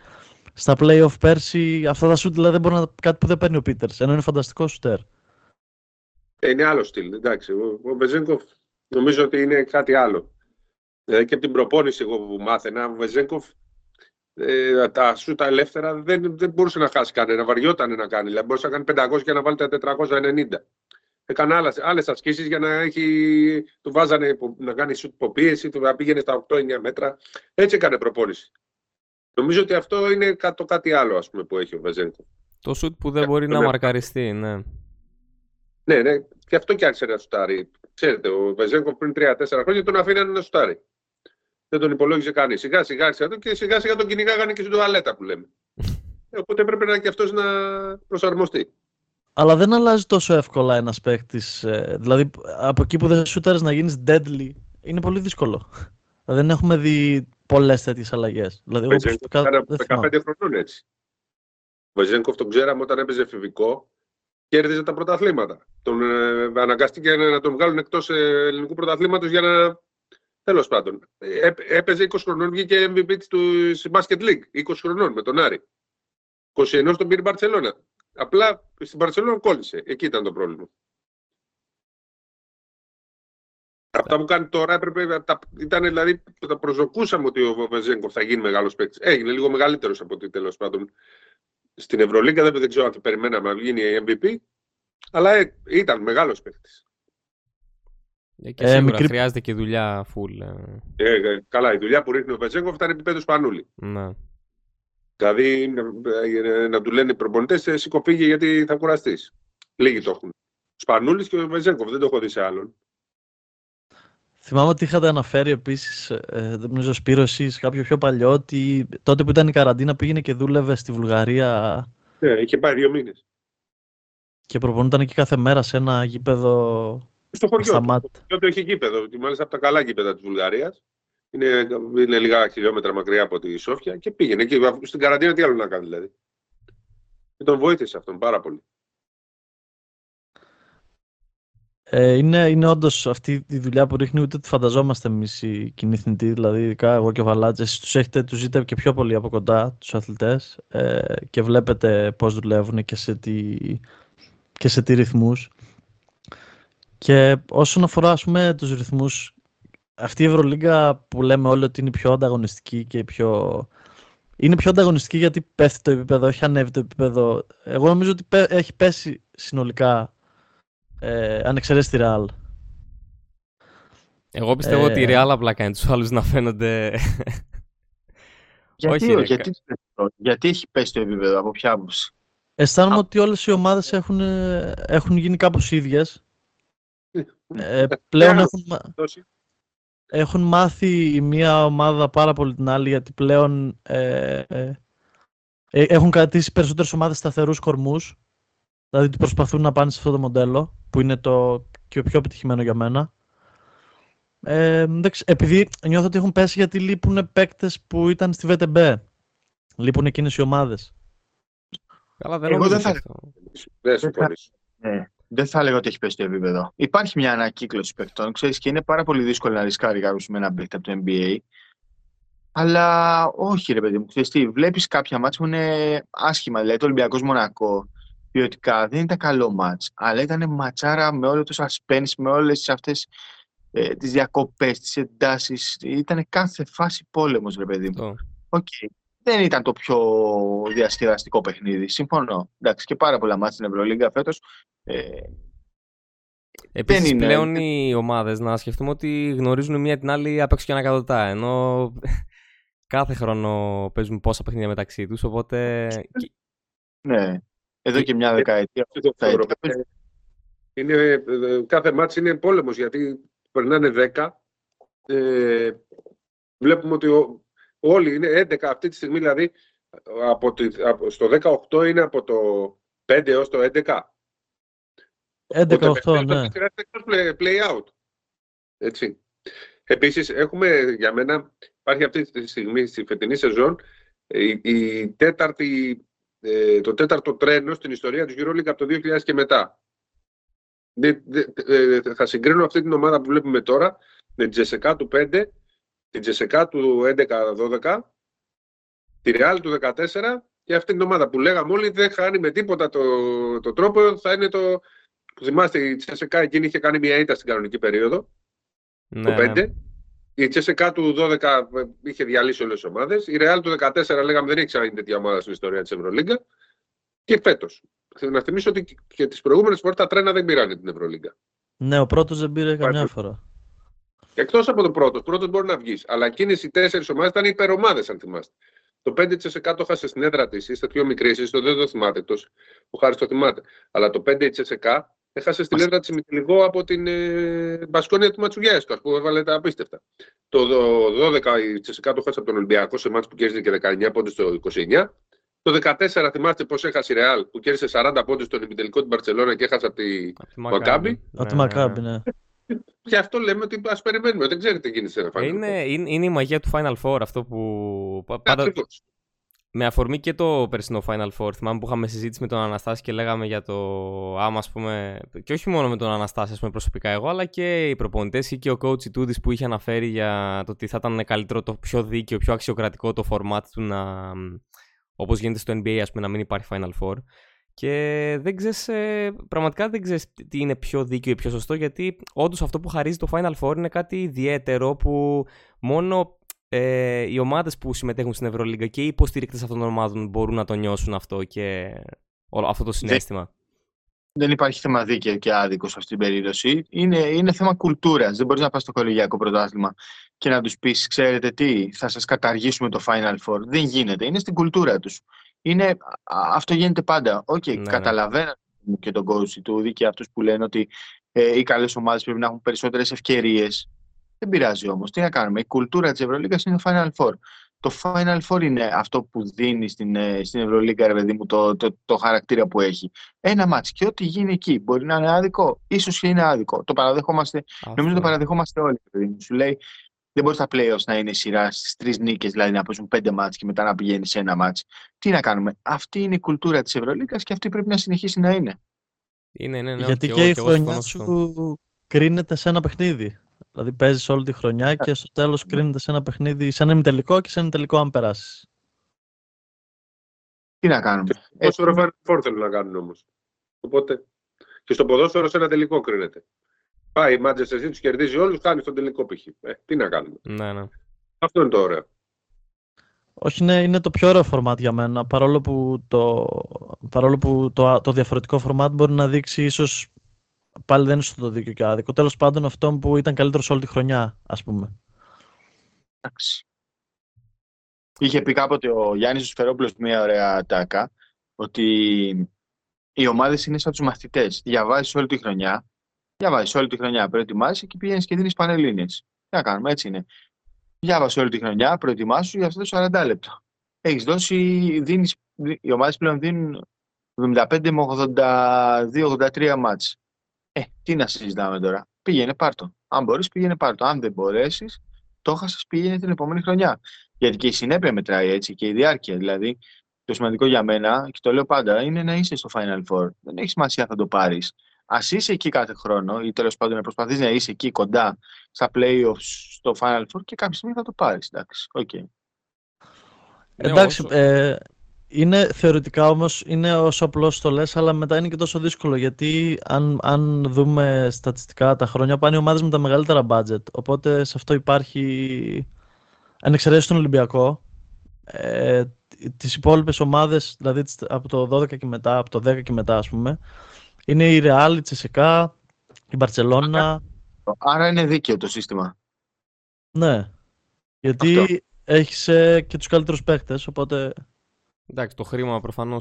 στα play-off πέρσι. Αυτά τα σουτ δηλαδή δεν μπορεί να... κάτι που δεν παίρνει ο Πίτερς, ενώ είναι φανταστικό σουτέρ. Ε, είναι άλλο στυλ, εντάξει. Ο, ο Βεζέγκοφ νομίζω ότι είναι κάτι άλλο. Δηλαδή και από την προπόνηση εγώ που μάθαινα, ο Βεζέγκοφ ε, τα σούτα ελεύθερα δεν, δεν μπορούσε να χάσει κανένα, βαριόταν να κάνει. Δηλαδή μπορούσε να κάνει 500 και να βάλει τα 490. Έκανε άλλες, άλλες ασκήσεις για να έχει, του βάζανε να κάνει σουτ υποπίεση, του να πήγαινε στα 8-9 μέτρα. Έτσι έκανε προπόνηση. Νομίζω ότι αυτό είναι το κάτι άλλο ας πούμε, που έχει ο Βεζέγκο. Το σουτ που δεν μπορεί να μαρκαριστεί, ναι. Ναι, ναι. Και αυτό κι άρχισε να σουτάρει. Ξέρετε, ο Βεζέγκο πριν 3-4 χρόνια τον αφήνανε να σουτάρει δεν τον υπολόγιζε κανείς. Σιγά σιγά άρχισε και σιγά σιγά τον κυνηγάγανε και στην τουαλέτα που λέμε. Οπότε έπρεπε να και αυτός να προσαρμοστεί. Αλλά δεν αλλάζει τόσο εύκολα ένας παίκτης. δηλαδή, από εκεί που δεν σούταρε να γίνεις deadly, είναι πολύ δύσκολο. δεν έχουμε δει πολλές τέτοιες αλλαγές. Δηλαδή, εγώ προσωπικά δεν 15 χρονών έτσι. Ο Βεζέγκοφ τον ξέραμε όταν έπαιζε εφηβικό, κέρδιζε τα πρωταθλήματα. Τον ε, αναγκαστήκε να τον βγάλουν εκτός ε, ελληνικού πρωταθλήματος για να. Τέλος πάντων. Ε, έπαιζε 20 χρονών, βγήκε MVP του Basket League. 20 χρονών με τον Άρη. 21 στον πήρε η Μπαρσελόνα. Απλά στην Μπαρσελόνα κόλλησε. Εκεί ήταν το πρόβλημα. Αυτά που κάνει τώρα έπρεπε. Τα, ήταν δηλαδή. Τα προσδοκούσαμε ότι ο Βεζέγκοφ θα γίνει μεγάλος παίκτης. Έγινε λίγο μεγαλύτερος από ότι τέλος πάντων στην Ευρωλίγκα. Δεν, δεν ξέρω αν το περιμέναμε να γίνει η MVP. Αλλά ε, ήταν μεγάλος παίκτης. Ε, και σίγουρα ε, μικρή... χρειάζεται και δουλειά full. Ε. ε, ε, καλά, η δουλειά που ρίχνει ο Βεζέγκοφ ήταν επίπεδο Σπανούλη. Ναι. Δηλαδή να, να του λένε οι προπονητές, σήκω φύγε γιατί θα κουραστείς. Λίγοι το έχουν. Σπανούλης και ο Βεζέγκοφ, δεν το έχω δει σε άλλον. Θυμάμαι ότι είχατε αναφέρει επίσης, ε, δεν νομίζω Σπύρο εσείς, κάποιο πιο παλιό, ότι τότε που ήταν η καραντίνα πήγαινε και δούλευε στη Βουλγαρία. Ναι, είχε πάει δύο μήνες. Και προπονούνταν και κάθε μέρα σε ένα γήπεδο. Στο χωριό. Σταμάτη. Το χωριό έχει γήπεδο. Μάλιστα από τα καλά γήπεδα της Βουλγαρίας. Είναι, είναι λίγα χιλιόμετρα μακριά από τη Σόφια και πήγαινε. Και στην καραντίνα τι άλλο να κάνει δηλαδή. Και τον βοήθησε αυτόν πάρα πολύ. Ε, είναι, είναι όντως αυτή η δουλειά που ρίχνει ούτε τη φανταζόμαστε εμείς οι κοινοί θνητοί, δηλαδή ειδικά εγώ και ο Βαλάτζης. Εσεί τους έχετε, τους ζείτε και πιο πολύ από κοντά τους αθλητές ε, και βλέπετε πώς δουλεύουν και σε τι, και σε τι ρυθμούς. Και όσον αφορά ας πούμε, τους ρυθμούς, αυτή η Ευρωλίγκα που λέμε όλοι ότι είναι πιο ανταγωνιστική και πιο... Είναι πιο ανταγωνιστική γιατί πέφτει το επίπεδο, έχει ανέβει το επίπεδο. Εγώ νομίζω ότι έχει πέσει συνολικά ε, αν εξαιρέσει τη Real. Εγώ πιστεύω ε, ότι η Real απλά κάνει τους άλλους να φαίνονται... γιατί, όχι, γιατί, γιατί έχει πέσει το επίπεδο, από ποια άποψη; Αισθάνομαι ότι όλες οι ομάδες έχουν, έχουν γίνει κάπως ίδιες. Ε, πλέον έχουν, έχουν μάθει η μία ομάδα πάρα πολύ την άλλη γιατί πλέον ε, ε, έχουν κρατήσει περισσότερες ομάδες σταθερούς κορμούς Δηλαδή προσπαθούν να πάνε σε αυτό το μοντέλο που είναι το και πιο επιτυχημένο για μένα. Ε, επειδή νιώθω ότι έχουν πέσει γιατί λείπουν παίκτες που ήταν στη VTB. Λείπουν εκείνες οι ομάδες. Καλά, δεν Εγώ δεν θα... Δεν θα... Ναι. Δεν θα έλεγα ότι έχει πέσει το επίπεδο. Υπάρχει μια ανακύκλωση παιχτών, ξέρεις, και είναι πάρα πολύ δύσκολο να ρισκάρει κάποιο με ένα παίκτη από το NBA. Αλλά όχι, ρε παιδί μου, ξέρεις τι, βλέπεις κάποια μάτια που είναι άσχημα. Δηλαδή, το Ολυμπιακός Μονακό ποιοτικά δεν ήταν καλό μάτς, αλλά ήταν ματσάρα με όλο το suspense, με όλες αυτές ε, τις διακοπές, τις εντάσεις. Ήταν κάθε φάση πόλεμος, ρε παιδί μου. Okay. Δεν ήταν το πιο διασκεδαστικό παιχνίδι, συμφωνώ. Εντάξει, και πάρα πολλά μάτια στην Ευρωλίγκα φέτος. Ε, Επίσης είναι... πλέον οι ομάδες να σκεφτούμε ότι γνωρίζουν μία την άλλη απ' έξω και ανακατοτά, ενώ κάθε χρόνο παίζουν πόσα παιχνίδια μεταξύ τους, οπότε... Ναι, εδώ και μια δεκαετία. Είναι, ε, κάθε μάτς είναι πόλεμος γιατί περνάνε 10. Ε, βλέπουμε ότι όλοι είναι 11 αυτή τη στιγμή, δηλαδή από, από, στο 18 είναι από το 5 έως το 11. 11-8, ναι. Play, play out. Έτσι. Επίσης, έχουμε για μένα, υπάρχει αυτή τη στιγμή στη φετινή σεζόν η, η τέταρτη ε, το τέταρτο τρένο στην ιστορία του EuroLeague από το 2000 και μετά. Ε, θα συγκρίνω αυτή την ομάδα που βλέπουμε τώρα με την Τζεσεκά του 5, την Τζεσεκά του 11-12, τη Real του 14 και αυτή την ομάδα που λέγαμε όλοι δεν χάνει με τίποτα το, το τρόπο, θα είναι το... Που θυμάστε, η Τζεσεκά εκείνη είχε κάνει μια ήττα στην κανονική περίοδο, ναι. το 5. Η Τσέσεκα του 12 είχε διαλύσει όλες τις ομάδες. Η Real του 14 λέγαμε δεν έχει ξανά τέτοια ομάδα στην ιστορία της Ευρωλίγκα. Και φέτος. Να θυμίσω ότι και τις προηγούμενες φορές τα τρένα δεν πήραν την Ευρωλίγκα. Ναι, ο πρώτος δεν πήρε καμιά φορά. Εκτός από τον πρώτο. Πρώτος μπορεί να βγεις. Αλλά εκείνες οι τέσσερις ομάδες ήταν υπερομάδες, αν θυμάστε. Το 5% το χάσε στην έδρα της, είστε πιο μικρή, εσείς το δεν το θυμάται, εκτός ο Χάρης το θυμάται. Αλλά το 5% Έχασε στην έδρα της Μητυλιγό από την ε, Μπασκόνια του Ματσουγιάσκου, που έβαλε τα απίστευτα. Το 12 η Τσεσικά το χάσε από τον Ολυμπιακό σε μάτς που κέρδισε και 19 πόντους στο 29. Το 14 θυμάστε πώς έχασε η Ρεάλ που κέρδισε 40 πόντους στον ημιτελικό την Παρσελόνα και έχασε από τη Απ' τη Μακάμπι. Από τη Μακάμπι, ναι. Και αυτό λέμε ότι ας περιμένουμε. Δεν ξέρετε τι γίνεται σε ένα Ε, Final Four. Είναι, είναι, είναι η μαγεία του Final Four αυτό που. πα- Ναι, Πάντα, ακριβώς. με αφορμή και το περσινό Final Four, θυμάμαι που είχαμε συζήτηση με τον Αναστάση και λέγαμε για το άμα, ας πούμε, και όχι μόνο με τον Αναστάση, ας πούμε, προσωπικά εγώ, αλλά και οι προπονητές ή και ο coach Τούδης που είχε αναφέρει για το ότι θα ήταν καλύτερο, το πιο δίκαιο, πιο αξιοκρατικό το format του να, όπως γίνεται στο NBA, ας πούμε, να μην υπάρχει Final Four. Και δεν ξέρεις, ε, πραγματικά δεν ξέρεις τι είναι πιο δίκαιο ή πιο σωστό, γιατί όντως αυτό που χαρίζει το Final Four είναι κάτι ιδιαίτερο που μόνο ε, οι ομάδες που συμμετέχουν στην Ευρωλίγκα και οι υποστηρικτές αυτών των ομάδων μπορούν να το νιώσουν αυτό και όλο αυτό το συνέστημα. Δεν υπάρχει θέμα δίκαιο και άδικο σε αυτή την περίπτωση. Είναι, είναι θέμα κουλτούρας. Δεν μπορείς να πας στο κολεγιακό πρωτάθλημα και να τους πεις: Ξέρετε τι, θα σας καταργήσουμε το Final Four. Δεν γίνεται. Είναι στην κουλτούρα τους. Είναι, α- αυτό γίνεται πάντα. Οκ, Ναι, ναι. καταλαβαίνω και τον coach του και αυτούς που λένε ότι ε, οι καλές ομάδες πρέπει να έχουν περισσότερες ευκαιρίες. Δεν πειράζει όμως. Τι να κάνουμε. Η κουλτούρα της Ευρωλίγκα είναι το Final Four. Το Final Four είναι αυτό που δίνει στην, ε, στην Ευρωλίγκα, ρε παιδί μου, το, το, το χαρακτήρα που έχει. Ένα ματς και ό,τι γίνει εκεί. Μπορεί να είναι άδικο, ίσως και είναι άδικο. Το παραδεχόμαστε, νομίζω το παραδεχόμαστε όλοι. ρε παιδί μου. Σου λέει, δεν μπορείς τα playoffs να είναι σειρά στις τρεις νίκες, δηλαδή να παίζουν πέντε μάτς και μετά να πηγαίνεις σε ένα μάτς. Τι να κάνουμε. Αυτή είναι η κουλτούρα της Ευρωλίγκας και αυτή πρέπει να συνεχίσει να είναι. Είναι, ναι, ναι, Γιατί και και εγώ- η και εγώ συμφωνώ χρονιά σε αυτό. σου κρίνεται σε ένα παιχνίδι. Δηλαδή παίζεις όλη τη χρονιά και στο τέλος κρίνεται σε ένα παιχνίδι, σε ένα ημιτελικό και σε ένα τελικό αν περάσεις. Τι να κάνουμε. Ε, Πόσο Final Four θέλουν να κάνουν όμως. Οπότε και στο ποδόσφαιρο σε ένα τελικό κρίνεται. Πάει η Manchester City, τους κερδίζει όλους, κάνει στον τελικό π.χ. Ε, τι να κάνουμε. Ναι, ναι. Αυτό είναι το ωραίο. Όχι, είναι, είναι το πιο ωραίο format για μένα. Παρόλο που το, παρόλο που το, το διαφορετικό format μπορεί να δείξει ίσως πάλι δεν είναι στο δίκαιο και άδικο. Τέλος πάντων, αυτό που ήταν καλύτερος σε όλη τη χρονιά, ας πούμε. Εντάξει. Είχε πει κάποτε ο Γιάννης Σφερόπουλος μια ωραία τάκα ότι οι ομάδες είναι σαν τους μαθητές. Διαβάζεις όλη τη χρονιά, διαβάζεις όλη τη χρονιά, προετοιμάζεις και πηγαίνεις και δίνεις πανελλήνιες. Τι να κάνουμε, έτσι είναι. Διάβασες όλη τη χρονιά, προετοιμάσου για αυτό το 40 λεπτό. Έχεις δώσει, δίνεις, οι ομάδες πλέον δίνουν 75 με 82-83 μάτς. Ε, τι να συζητάμε τώρα. Πήγαινε πάρτο. Αν μπορείς πήγαινε πάρτο. Αν δεν μπορέσεις, το χάσες πήγαινε την επόμενη χρονιά. Γιατί και η συνέπεια μετράει έτσι και η διάρκεια. Δηλαδή, το σημαντικό για μένα, και το λέω πάντα, είναι να είσαι στο Final Four. Δεν έχει σημασία αν θα το πάρεις. Να είσαι εκεί κάθε χρόνο ή τέλος πάντων να προσπαθείς να είσαι εκεί κοντά στα playoffs στο Final Four και κάποια στιγμή θα το πάρεις. Εντάξει, οκ. Ναι, Εντάξει, όσο- ε, είναι θεωρητικά όμως είναι όσο απλώς το λες, αλλά μετά είναι και τόσο δύσκολο γιατί αν, αν δούμε στατιστικά τα χρόνια πάνε οι ομάδες με τα μεγαλύτερα budget. Οπότε σε αυτό υπάρχει, αν εξαιρέσεις τον Ολυμπιακό, ε, τις υπόλοιπες ομάδες, δηλαδή τις- από το 12 και μετά, από το 10 και μετά ας πούμε, είναι η Real, η Τσεσεκά, η Μπαρτσελώνα, Άρα είναι δίκαιο το σύστημα. ναι. Γιατί Αυτό. έχεις ε, και τους καλύτερους παίχτες, οπότε Εντάξει, το χρήμα προφανώ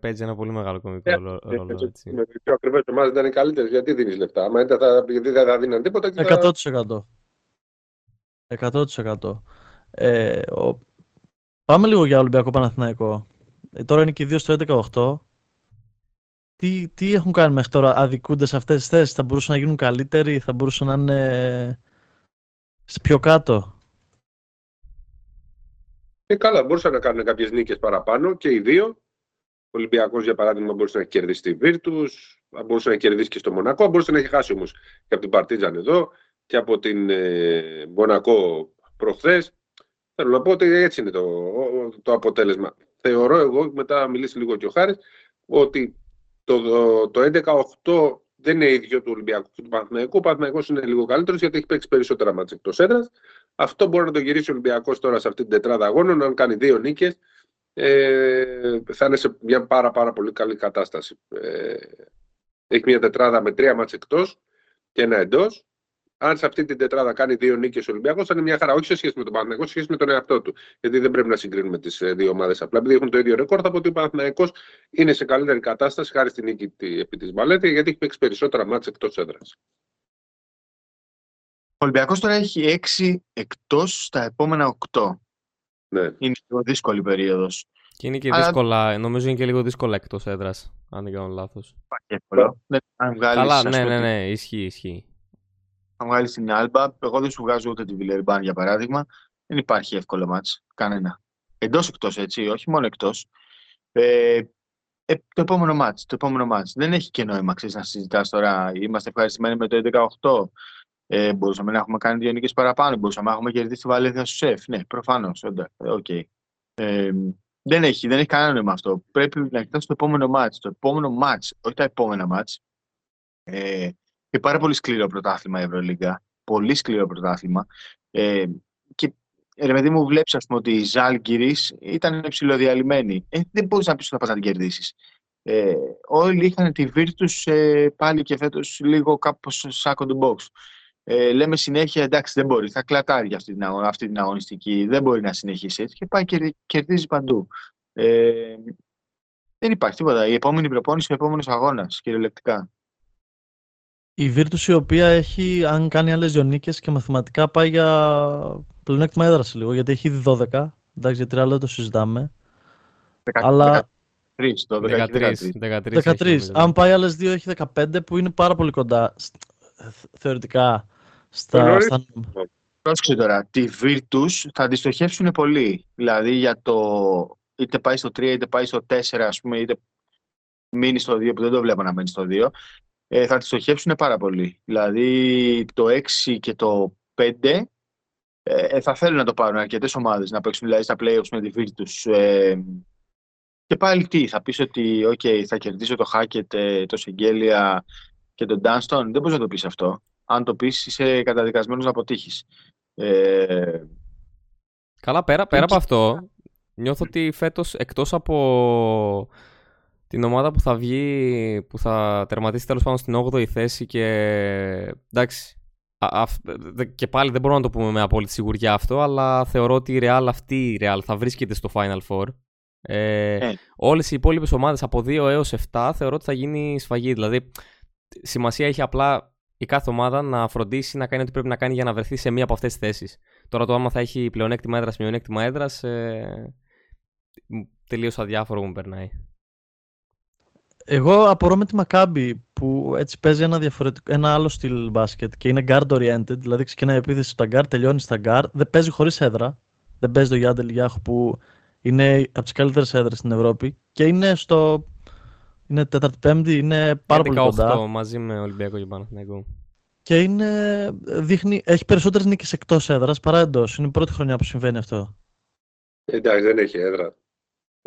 παίζει ένα πολύ μεγάλο κομικό Ε, ρόλο. ρόλο, έτσι. Με τι πιο ακριβέ ομάδε ήταν οι καλύτερε. Γιατί δίνει λεφτά. Άμα δεν θα, γιατί δεν θα δίναν τίποτα. Και θα... 100%. 100%. Ε, ο... Πάμε λίγο για Ολυμπιακό Παναθηναϊκό. Ε, τώρα είναι και οι δύο στο 11-8. Τι, τι έχουν κάνει μέχρι τώρα, αδικούνται σε αυτές τις θέσεις, θα μπορούσαν να γίνουν καλύτεροι, θα μπορούσαν να είναι σε πιο κάτω; Ε, καλά, μπορούσαν να κάνουν κάποιες νίκες παραπάνω και οι δύο. Ο Ολυμπιακός, για παράδειγμα, μπορούσε να έχει κερδίσει τη Βίρτου, μπορούσε να έχει κερδίσει και στο Μονακό, μπορούσε να έχει χάσει όμως και από την Παρτίζαν εδώ και από την ε, Μονακό προχθές. Θέλω να πω ότι έτσι είναι το, το αποτέλεσμα. Θεωρώ εγώ, μετά μιλήσει λίγο και ο Χάρης, ότι το, το, το 11-8 δεν είναι ίδιο του Ολυμπιακού και του Παναθηναϊκού. Ο Παναθηναϊκός είναι λίγο καλύτερος γιατί έχει παίξει περισσότερα μάτια εκτός έδρας. Αυτό μπορεί να το γυρίσει ο Ολυμπιακός τώρα σε αυτή την τετράδα αγώνων. Αν κάνει δύο νίκες, ε, θα είναι σε μια πάρα, πάρα πολύ καλή κατάσταση. Ε, έχει μια τετράδα με τρία μάτια εκτός και ένα εντός. Αν σε αυτή την τετράδα κάνει δύο νίκες ο Ολυμπιακός, θα είναι μια χαρά. Όχι σε σχέση με τον Παναθηναϊκό, σε σχέση με τον εαυτό του. Γιατί δεν πρέπει να συγκρίνουμε τις δύο ομάδες απλά. Επειδή έχουν το ίδιο ρεκόρ, θα πω ότι ο Παναθηναϊκός είναι σε καλύτερη κατάσταση χάρη στην νίκη τη- επί της Βαλέτη, γιατί έχει παίξει περισσότερα μάτια εκτός έδρας. Ο Ολυμπιακός τώρα έχει 6 εκτός στα επόμενα 8. Ναι. Είναι λίγο δύσκολη περίοδος. Και είναι και Αλλά- δύσκολα, νομίζω είναι και λίγο δύσκολα εκτός έδρας, αν δεν κάνω λάθος. Υπάρχει εύκολο. Δεν- Αν βγάλεις, Καλά, ας ναι, πούμε, ναι, την- ναι, ισχύει, ισχύει. Αν βγάλεις την Άλμπα, εγώ δεν σου βγάζω ούτε τη Βιλερμπάν για παράδειγμα, δεν υπάρχει εύκολο ματς, κανένα. Εντός εκτός έτσι, όχι μόνο εκτός. Ε, ε, το επόμενο ματς, το επόμενο ματς. Δεν έχει και νόημα, ξέρεις, να συζητάς τώρα, είμαστε ευχαριστημένοι με το 11-8, ε, μπορούσαμε να έχουμε κάνει δύο νίκες παραπάνω, μπορούσαμε να έχουμε κερδίσει τη Βαλένθια στο ΣΕΦ. Ναι, προφανώς, εντάξει, οκ. Ε, δεν έχει, δεν έχει κανένα νόημα αυτό. Πρέπει να κοιτάς το επόμενο μάτς. Το επόμενο μάτς, όχι τα επόμενα μάτς. Ε, και πάρα πολύ σκληρό πρωτάθλημα η Ευρωλίγκα. Πολύ σκληρό πρωτάθλημα. Ε, και ρε παιδί μου, βλέπεις ότι η Ζάλγκυρης ήταν ψηλοδιαλυμένη. Ε, δεν μπορείς να πεις ότι θα πας να την κερδίσεις. Ε, όλοι είχαν τη Virtus ε, πάλι και φέτος λίγο κάπως σάκο του box. Ε, λέμε συνέχεια εντάξει δεν μπορεί, θα κλατάρει αυτή την, αγω- αυτή την αγωνιστική, δεν μπορεί να συνεχίσει έτσι και πάει και κερδίζει παντού. Ε, δεν υπάρχει τίποτα. Η επόμενη προπόνηση, ο επόμενος αγώνας, κυριολεκτικά. Η Virtus η οποία έχει, αν κάνει άλλες δύο νίκες και μαθηματικά πάει για πλεονέκτημα έδραση λίγο, γιατί έχει ήδη 12. Εντάξει, για τρία λεπτά το συζητάμε. Αλλά 13, το 13, 13. 13, 13. έχει, Αν πάει άλλες δύο έχει 15 που είναι πάρα πολύ κοντά σ- θεωρητικά στα, Νωρίς. στα... Πρόσεξε τώρα, τη Virtus θα τη στοχεύσουν πολύ. Δηλαδή για το είτε πάει στο 3 είτε πάει στο 4, ας πούμε, είτε μείνει στο 2, που δεν το βλέπω να μένει στο 2, ε, θα τη στοχεύσουν πάρα πολύ. Δηλαδή το 6 και το 5 ε, θα θέλουν να το πάρουν αρκετές ομάδες να παίξουν δηλαδή στα playoffs με τη Virtus. Ε, και πάλι τι, θα πεις ότι okay, θα κερδίσω το Hackett, ε, το Σεγγέλια και τον Dunston. Δεν μπορείς να το πεις αυτό. Αν το πεις είσαι καταδικασμένος να αποτύχεις. Ε, Καλά, πέρα, πέρα από Και- αυτό, νιώθω ότι φέτος εκτός από την ομάδα που θα βγει, που θα τερματίσει τέλος πάντων στην 8η θέση και εντάξει, α- αυ- δε- και πάλι δεν μπορούμε να το πούμε με απόλυτη σιγουριά αυτό, αλλά θεωρώ ότι η Real αυτή η Real θα βρίσκεται στο Final Four. Ε, Ε. Όλες οι υπόλοιπες ομάδες από 2 έως 7 θεωρώ ότι θα γίνει σφαγή. Δηλαδή, σημασία έχει απλά η κάθε ομάδα να φροντίσει να κάνει ό,τι πρέπει να κάνει για να βρεθεί σε μία από αυτές τις θέσεις. Τώρα το άμα θα έχει πλεονέκτημα έδρας, μειονέκτημα έδρας, ε, τελείως αδιάφορο μου περνάει. Εγώ απορώ με τη Μακάμπη που έτσι παίζει ένα, διαφορετικό, ένα άλλο στυλ μπάσκετ και είναι guard oriented, δηλαδή ξεκινάει η επίθεση στα guard, τελειώνει στα guard, δεν παίζει χωρίς έδρα. Δεν παίζει το Γιάντελ Γιάχου που είναι από τις καλύτερες έδρες στην Ευρώπη και είναι στο... Είναι τέταρτη πέμπτη, είναι πάρα πολύ 18 κοντά. μαζί με Ολυμπιακό και Παναθηναϊκό. Και είναι, δείχνει, έχει περισσότερες νίκες εκτός έδρας παρά εντός. Είναι η πρώτη χρονιά που συμβαίνει αυτό. Εντάξει, δεν έχει έδρα.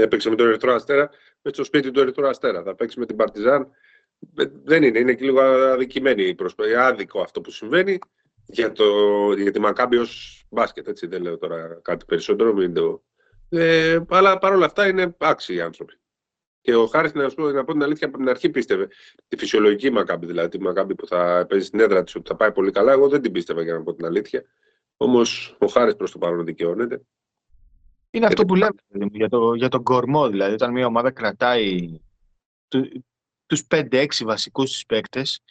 Έπαιξε με τον Ερυθρό Αστέρα, με στο σπίτι του Ερυθρού Αστέρα. Θα παίξει με την Παρτιζάν. Ε, Δεν είναι, είναι και λίγο αδικημένη η προσπάθεια. Άδικο αυτό που συμβαίνει για, το, για τη Μακάμπη ως μπάσκετ. Έτσι, δεν λέω τώρα κάτι περισσότερο. Μην το... Ε, αλλά παρόλα αυτά είναι άξιοι οι άνθρωποι. Και ο Χάρης, να, σου πω- να πω την αλήθεια, από την αρχή πίστευε τη φυσιολογική Μακάμπη, δηλαδή τη Μακάμπη που θα παίζει στην έδρα της, ότι θα πάει πολύ καλά. Εγώ δεν την πίστευα για να πω την αλήθεια. Όμως ο Χάρης προς το παρόν δικαιώνεται. Είναι αυτό Ε, που λέμε παιδί μου, για, το, για τον κορμό. Δηλαδή, όταν μια ομάδα κρατάει του, τους 5-6 βασικούς της παίκτες,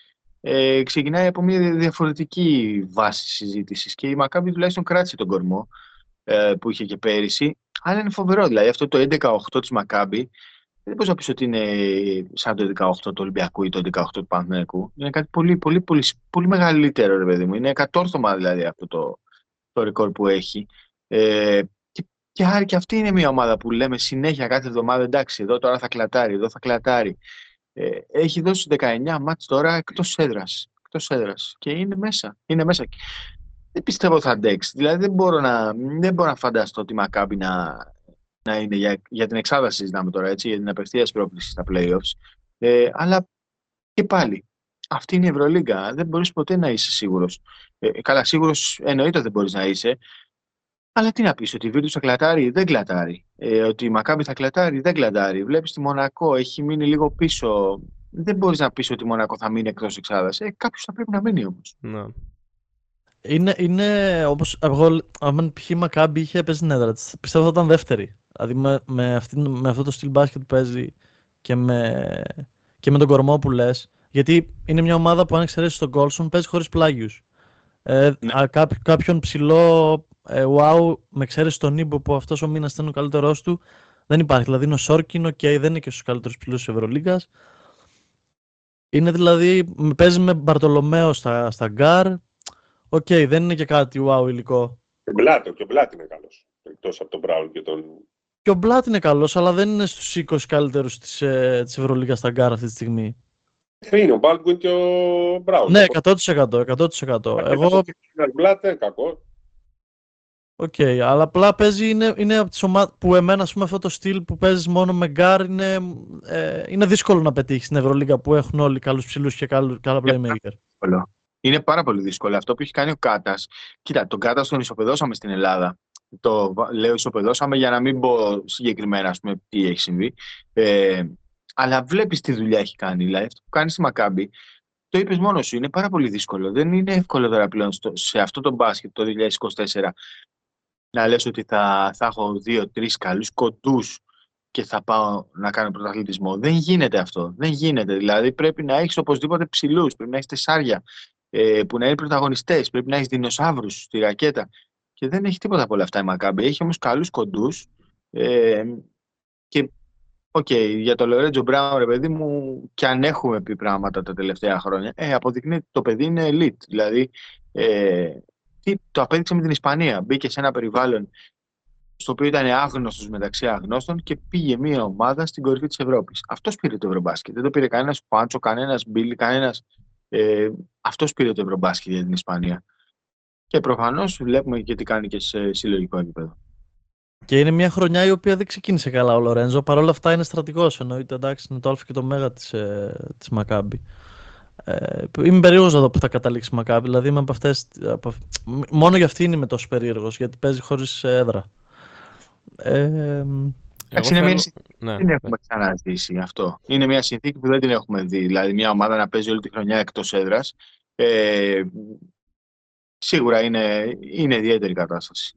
ε, ξεκινάει από μια διαφορετική βάση συζήτησης. Και η Μακάμπη τουλάχιστον κράτησε τον κορμό ε, που είχε και πέρυσι. Αλλά είναι φοβερό. Δηλαδή, αυτό το 11-8 της Μακάμπη δεν μπορείς να πεις ότι είναι σαν το 18 του Ολυμπιακού ή το 18 του Παναθηναϊκού. Είναι κάτι πολύ, πολύ, πολύ, πολύ μεγαλύτερο, ρε παιδί μου. Είναι εκατόρθωμα δηλαδή αυτό το, το ρεκόρ που έχει. Ε, και, και άρα και αυτή είναι μια ομάδα που λέμε συνέχεια κάθε εβδομάδα εντάξει, εδώ τώρα θα κλατάρει, εδώ θα κλατάρει. Ε, έχει δώσει 19 μάτς τώρα εκτός έδρας. Εκτός έδρας. Και είναι μέσα. Είναι μέσα. Δεν πιστεύω ότι θα αντέξει. Δηλαδή δεν μπορώ να, δεν μπορώ να φανταστώ τη Μακάμπη να, να είναι για, για την εξάδα συζητάμε τώρα, έτσι, για την απευθεία πρόκληση στα playoffs. Ε, αλλά και πάλι, αυτή είναι η Ευρωλίγκα. Δεν μπορείς ποτέ να είσαι σίγουρος. Ε, καλά, σίγουρος εννοείται ότι δεν μπορείς να είσαι. Αλλά τι να πεις, ότι η Βίρτου θα κλατάρει, δεν κλατάρει. Ε, ότι η Μακάμπη θα κλατάρει, δεν κλατάρει. Βλέπεις τη Μονακό, έχει μείνει λίγο πίσω. Δεν μπορείς να πεις ότι η Μονακό θα μείνει εκτός εξάδας. Ε, Κάποιος θα πρέπει να μείνει όμως. Ναι. Είναι, είναι όπως εγώ, αν π.χ. η Μακάμπη είχε παίζει την έδρα της, πιστεύω θα ήταν δεύτερη. Δηλαδή με, με, αυτή, με αυτό το στυλ μπάσκετ που παίζει και με, και με τον κορμό που λες. Γιατί είναι μια ομάδα που αν εξαιρέσεις τον Κόλσον παίζει χωρίς πλάγιους. Ε, Ναι. α, κάπο- κάποιον ψηλό ε, wow, με εξαίρεση τον Νίμπο που αυτός ο μήνας ήταν ο καλύτερός του, Δεν υπάρχει. Δηλαδή είναι ο Σόρκιν, οκ, δεν είναι και στους καλύτερους ψηλούς της Ευρωλίγκα. Είναι δηλαδή, παίζει με Μπαρτολομέο στα, στα γκάρ. Οκ, δεν είναι και κάτι wow υλικό. Και ο Μπλατ, και ο Μπλατ είναι καλός. Εκτός από τον Μπράουν και τον. Και ο Μπλατ είναι καλός, αλλά δεν είναι στους 20 καλύτερους της ε, της Ευρωλίγκα στα γκαρντ αυτή τη στιγμή. Είναι ο Μπόλντγουιν και ο Μπράουν. Ναι, 100%. 100%. Εγώ... Ο Μπλατ είναι κακό. OK, okay, αλλά απλά παίζει, είναι, είναι από τις ομάδες που εμένα πούμε, αυτό το στυλ που παίζεις μόνο με γκαρντ είναι, ε, είναι δύσκολο να πετύχεις στην Ευρωλίγα που έχουν όλοι καλούς ψηλούς και καλούς, καλά playmaker. Είναι πάρα πολύ δύσκολο. Αυτό που έχει κάνει ο Κάτα. Κοίτα, τον Κάτας τον ισοπεδώσαμε στην Ελλάδα. Το λέω ισοπεδώσαμε για να μην πω συγκεκριμένα ας πούμε, τι έχει συμβεί. Ε, αλλά βλέπεις τι δουλειά έχει κάνει. Δηλαδή, αυτό που κάνεις στη Μακάμπη, το είπες μόνος σου, είναι πάρα πολύ δύσκολο. Δεν είναι εύκολο τώρα πλέον στο, σε αυτό το μπάσκετ το 2024 να λες ότι θα, θα έχω δύο-τρεις καλούς κοντούς και θα πάω να κάνω πρωταθλητισμό. Δεν γίνεται αυτό. Δεν γίνεται. Δηλαδή πρέπει να έχεις οπωσδήποτε ψηλούς, πρέπει να έχεις τεσσάρια ε, που να είναι πρωταγωνιστές, πρέπει να έχεις δεινοσαύρους στη ρακέτα. Και δεν έχει τίποτα από όλα αυτά η Μακάμπη. Έχει όμως καλούς κοντούς ε, και OK, okay, για το Λορέντζο Μπράουν, ρε παιδί μου, και αν έχουμε πει πράγματα τα τελευταία χρόνια, ε, αποδεικνύει ότι το παιδί είναι elite. Δηλαδή, ε, τι, το απέδειξε με την Ισπανία. Μπήκε σε ένα περιβάλλον στο οποίο ήταν άγνωστος μεταξύ αγνώστων και πήγε μια ομάδα στην κορυφή της Ευρώπης. Αυτός πήρε το Ευρωμπάσκετ. Δεν το πήρε κανένας Πάντσο, κανένας Μπίλι, κανένας. Ε, Αυτός πήρε το Ευρωμπάσκετ για την Ισπανία. Και προφανώς βλέπουμε και τι κάνει και σε συλλογικό επίπεδο. Και είναι μια χρονιά η οποία δεν ξεκίνησε καλά ο Λορέντζο. Παρ' όλα αυτά είναι στρατηγός. Εννοείται εντάξει, είναι το Α και το Μέγα της ε, Μακάμπη. Ε, είμαι περίεργος να δω που θα καταλήξει η Μακάβη. Δηλαδή, είμαι από αυτές, από... μόνο για αυτή είμαι τόσο περίεργος, γιατί παίζει χωρίς έδρα. Ε, Εντάξει, είναι μια συνθήκη ναι, δεν έχουμε ξαναζήσει αυτό. Είναι μια συνθήκη που δεν την έχουμε δει. Δηλαδή, μια ομάδα να παίζει όλη τη χρονιά εκτός έδρας. Ε, σίγουρα είναι, είναι ιδιαίτερη κατάσταση.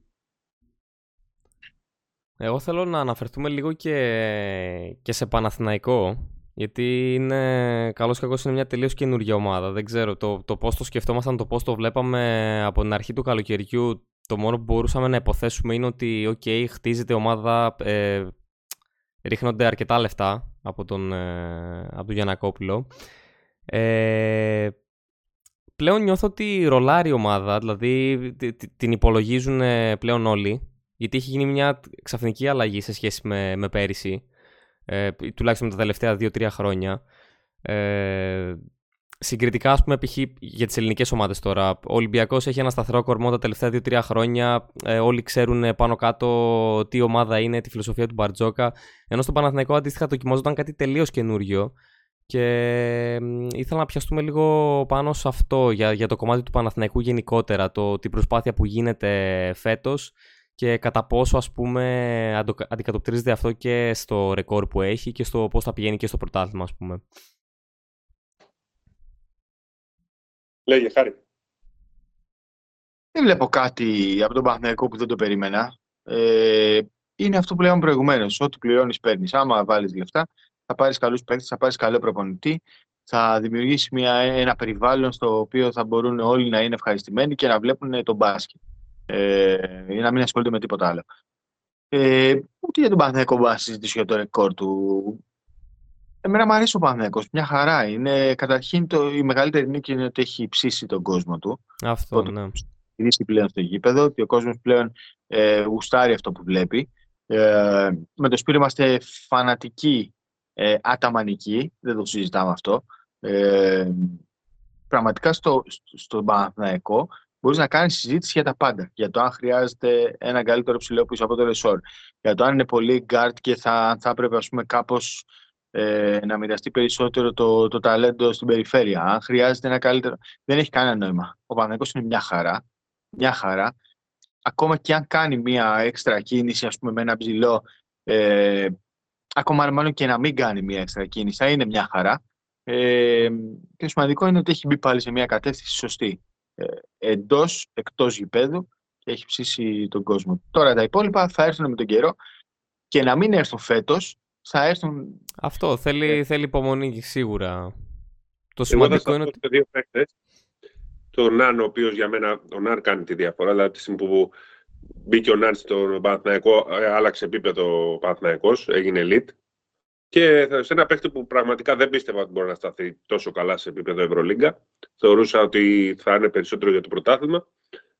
Εγώ θέλω να αναφερθούμε λίγο και, και σε Παναθηναϊκό γιατί είναι καλώς κακός είναι μια τελείως καινούργια ομάδα. Δεν ξέρω το, το πώς το σκεφτόμασταν, το πώς το βλέπαμε από την αρχή του καλοκαιριού. Το μόνο που μπορούσαμε να υποθέσουμε είναι ότι okay, χτίζεται ομάδα, ε, ρίχνονται αρκετά λεφτά από τον, ε, από τον Γιανακόπουλο. Ε, πλέον νιώθω ότι ρολάρει η ομάδα, δηλαδή την υπολογίζουν πλέον όλοι, γιατί έχει γίνει μια ξαφνική αλλαγή σε σχέση με, με πέρυσι ε, τουλάχιστον τα τελευταία 2-3 χρόνια. Ε, συγκριτικά, ας πούμε, π.χ. για τις ελληνικές ομάδες τώρα. Ο Ολυμπιακός έχει ένα σταθερό κορμό τα τελευταία 2-3 χρόνια. Ε, όλοι ξέρουν πάνω κάτω τι ομάδα είναι, τη φιλοσοφία του Μπαρτζόκα. Ενώ στο Παναθηναϊκό αντίστοιχα δοκιμάζονταν κάτι τελείως καινούριο. Και ήθελα να πιαστούμε λίγο πάνω σε αυτό για, για το κομμάτι του Παναθηναϊκού γενικότερα, το, την προσπάθεια που γίνεται φέτος και κατά πόσο ας πούμε αντικατοπτρίζεται αυτό και στο ρεκόρ που έχει και στο πώς θα πηγαίνει και στο πρωτάθλημα ας πούμε. Λέγε χάρη. Δεν βλέπω κάτι από τον Παναθηναϊκό που δεν το περίμενα. Ε, είναι αυτό που λέγαμε προηγουμένως. Ό,τι πληρώνεις, παίρνεις. Άμα βάλεις λεφτά, θα πάρεις καλούς παίκτες, θα πάρεις καλό προπονητή, θα δημιουργήσεις μια, ένα περιβάλλον στο οποίο θα μπορούν όλοι να είναι ευχαριστημένοι και να βλέπουν τον μπάσκετ ε, ή να μην ασχολείται με τίποτα άλλο. Ε, ούτε για τον Παναθηναϊκό μπορώ να συζητήσω για το ρεκόρ του. Εμένα μου αρέσει ο Παναθηναϊκός, μια χαρά. Είναι, καταρχήν το, η μεγαλύτερη νίκη είναι ότι έχει ψήσει τον κόσμο του. Αυτό, ναι. Έχει πλέον στο γήπεδο, ότι ο κόσμος πλέον ε, γουστάρει αυτό που βλέπει. Ε, με το Σπύρο είμαστε φανατικοί, ε, αταμανικοί, δεν το συζητάμε αυτό. Ε, πραγματικά στο, στο Παναθηναϊκό μπορείς να κάνεις συζήτηση για τα πάντα. Για το αν χρειάζεται ένα καλύτερο ψηλό πίσω από τον Λεσόρ. Για το αν είναι πολύ γκαρντ και θα, θα έπρεπε ας πούμε, κάπως ε, να μοιραστεί περισσότερο το, το ταλέντο στην περιφέρεια. Αν χρειάζεται ένα καλύτερο. Δεν έχει κανένα νόημα. Ο Παναγιώτης είναι μια χαρά. Μια χαρά. Ακόμα και αν κάνει μια έξτρα κίνηση, ας πούμε, με ένα ψηλό, ε, ακόμα μάλλον και να μην κάνει μια έξτρα κίνηση, θα είναι μια χαρά. Ε, και το σημαντικό είναι ότι έχει μπει πάλι σε μια κατεύθυνση σωστή. Ε, εντός, εκτός γηπέδου και έχει ψήσει τον κόσμο. Τώρα τα υπόλοιπα θα έρθουν με τον καιρό και να μην έρθουν φέτος, θα έρθουν... Αυτό, θέλει, ε. θέλει υπομονή σίγουρα. Το σημαντικό είναι ότι... Δύο παίκτες, τον Ναν, ο οποίος για μένα, ο Ναν κάνει τη διαφορά, αλλά από τη στιγμή που μπήκε ο Νάντ στον Παναθηναϊκό, ε, άλλαξε επίπεδο ο Παναθηναϊκός, έγινε elite. Και σε ένα παίχτη που πραγματικά δεν πίστευα ότι μπορεί να σταθεί τόσο καλά σε επίπεδο Ευρωλίγκα. Θεωρούσα ότι θα είναι περισσότερο για το πρωτάθλημα.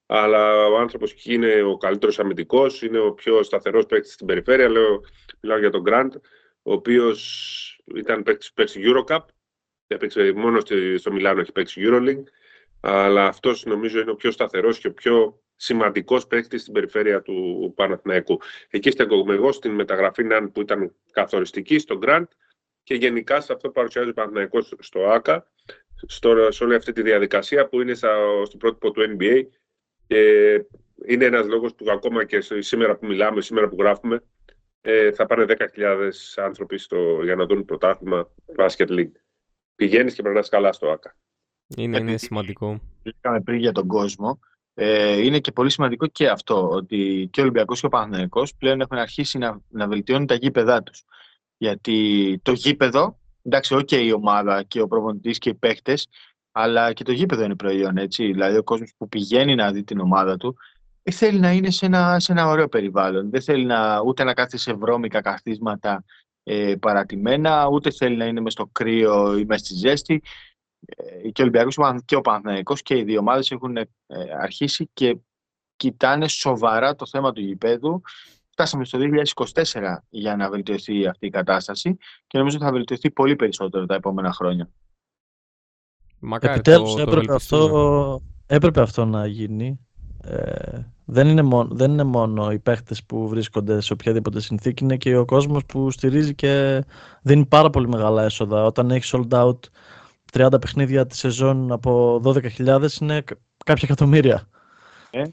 Αλλά ο άνθρωπος είναι ο καλύτερος αμυντικός, είναι ο πιο σταθερός παίκτης στην περιφέρεια. Λέω, μιλάω για τον Γκραντ, ο οποίος ήταν παίκτης πέρσι Eurocup. Έπαιξε μόνο στο Μιλάνο, έχει παίξει Euroleague. Αλλά αυτός νομίζω είναι ο πιο σταθερός και ο πιο σημαντικός παίκτης στην περιφέρεια του Παναθηναϊκού. Εκεί στεκόμαι εγώ στην μεταγραφή Ναν που ήταν καθοριστική στο Γκραντ και γενικά σε αυτό που παρουσιάζει ο Παναθηναϊκός στο ΑΚΑ, στο, σε όλη αυτή τη διαδικασία που είναι στο πρότυπο του NBA και είναι ένας λόγος που ακόμα και σήμερα που μιλάμε, σήμερα που γράφουμε, ε, θα πάνε 10.000 άνθρωποι στο, για να δουν πρωτάθλημα Basket League. Πηγαίνεις και περνάς καλά στο ΑΚΑ. Είναι, είναι σημαντικό. Λέγαμε πριν για τον κόσμο. Ε, είναι και πολύ σημαντικό και αυτό, ότι και ο Ολυμπιακός και ο Παναθηναϊκός πλέον έχουν αρχίσει να, να βελτιώνουν τα γήπεδά τους. Γιατί το γήπεδο, εντάξει, ok η ομάδα και ο προπονητής και οι παίχτες, αλλά και το γήπεδο είναι προϊόν, έτσι. Δηλαδή ο κόσμος που πηγαίνει να δει την ομάδα του, ε, θέλει να είναι σε ένα, σε ένα ωραίο περιβάλλον. Δεν θέλει να, ούτε να κάθεται σε βρώμικα καθίσματα ε, παρατημένα, ούτε θέλει να είναι μες στο κρύο ή μες στη ζέστη. Ε, και ο Ολυμπιακός και ο Παναθηναϊκός και οι δύο ομάδες έχουν ε, αρχίσει και κοιτάνε σοβαρά το θέμα του γηπέδου. Φτάσαμε στο 2024 για να βελτιωθεί αυτή η κατάσταση και νομίζω ότι θα βελτιωθεί πολύ περισσότερο τα επόμενα χρόνια. Μακάρι Επιτέλους το, έπρεπε, το αυτό, έπρεπε αυτό να γίνει. Ε, δεν, είναι μόνο, δεν είναι μόνο οι παίχτες που βρίσκονται σε οποιαδήποτε συνθήκη, είναι και ο κόσμος που στηρίζει και δίνει πάρα πολύ μεγάλα έσοδα. Όταν έχεις sold out 30 παιχνίδια τη σεζόν από 12.000 είναι κάποια εκατομμύρια. Ε.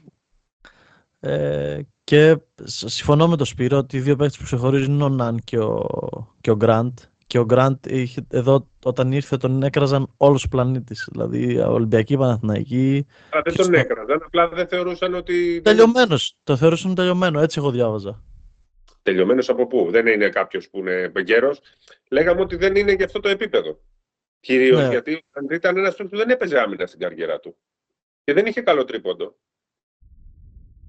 Ε, και συμφωνώ με τον Σπύρο ότι οι δύο παίκτες που ξεχωρίζουν είναι ο Ναν και ο, και ο Γκραντ. Και ο Γκραντ εδώ όταν ήρθε τον έκραζαν όλος ο πλανήτης. Δηλαδή Ολυμπιακή Παναθηναϊκή. Αλλά δεν τον έκραζαν, απλά δεν θεωρούσαν ότι. Τελειωμένος. Το θεωρούσαν τελειωμένο, έτσι εγώ διάβαζα. Τελειωμένος από πού, δεν είναι κάποιος που είναι γέρο. Λέγαμε ότι δεν είναι για αυτό το επίπεδο. Κυρίως ναι. γιατί ήταν ένας που δεν έπαιζε άμυνα στην καριέρα του. Και δεν είχε καλό τρίποντο.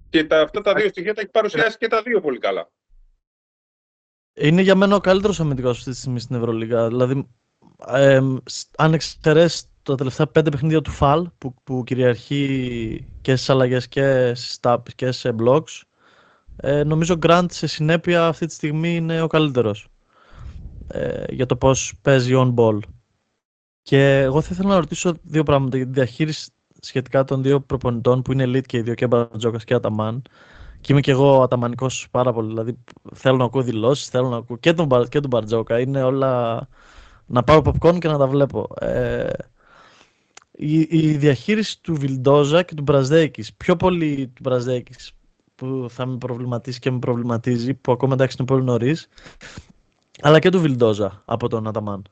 Και τα, αυτά τα δύο στοιχεία τα έχει παρουσιάσει και τα δύο πολύ καλά. Είναι για μένα ο καλύτερος αμυντικός αυτή τη στιγμή στην Ευρωλίγα. Δηλαδή, ε, αν εξαιρέσεις τα τελευταία πέντε παιχνίδια του Φαλ που, που κυριαρχεί και στις αλλαγές και στις τάπε και σε blocks, ε, νομίζω ο Grant σε συνέπεια αυτή τη στιγμή είναι ο καλύτερος. Ε, για το πώς παίζει on ball. Και εγώ θα ήθελα να ρωτήσω δύο πράγματα για τη διαχείριση σχετικά των δύο προπονητών που είναι elite και οι δύο, και Μπαρτζόκας και Αταμάν. Και είμαι και εγώ αταμανικός πάρα πολύ. Δηλαδή θέλω να ακούω δηλώσεις, θέλω να ακούω και τον, και τον Μπαρτζόκα. Είναι όλα να πάρω popcorn και να τα βλέπω. Ε, η, η, διαχείριση του Βιλντόζα και του Μπραζντέικις. Πιο πολύ του Μπραζντέικις που θα με προβληματίσει και με προβληματίζει, που ακόμα εντάξει είναι πολύ νωρίς. Αλλά και του Βιλντόζα από τον Αταμάν.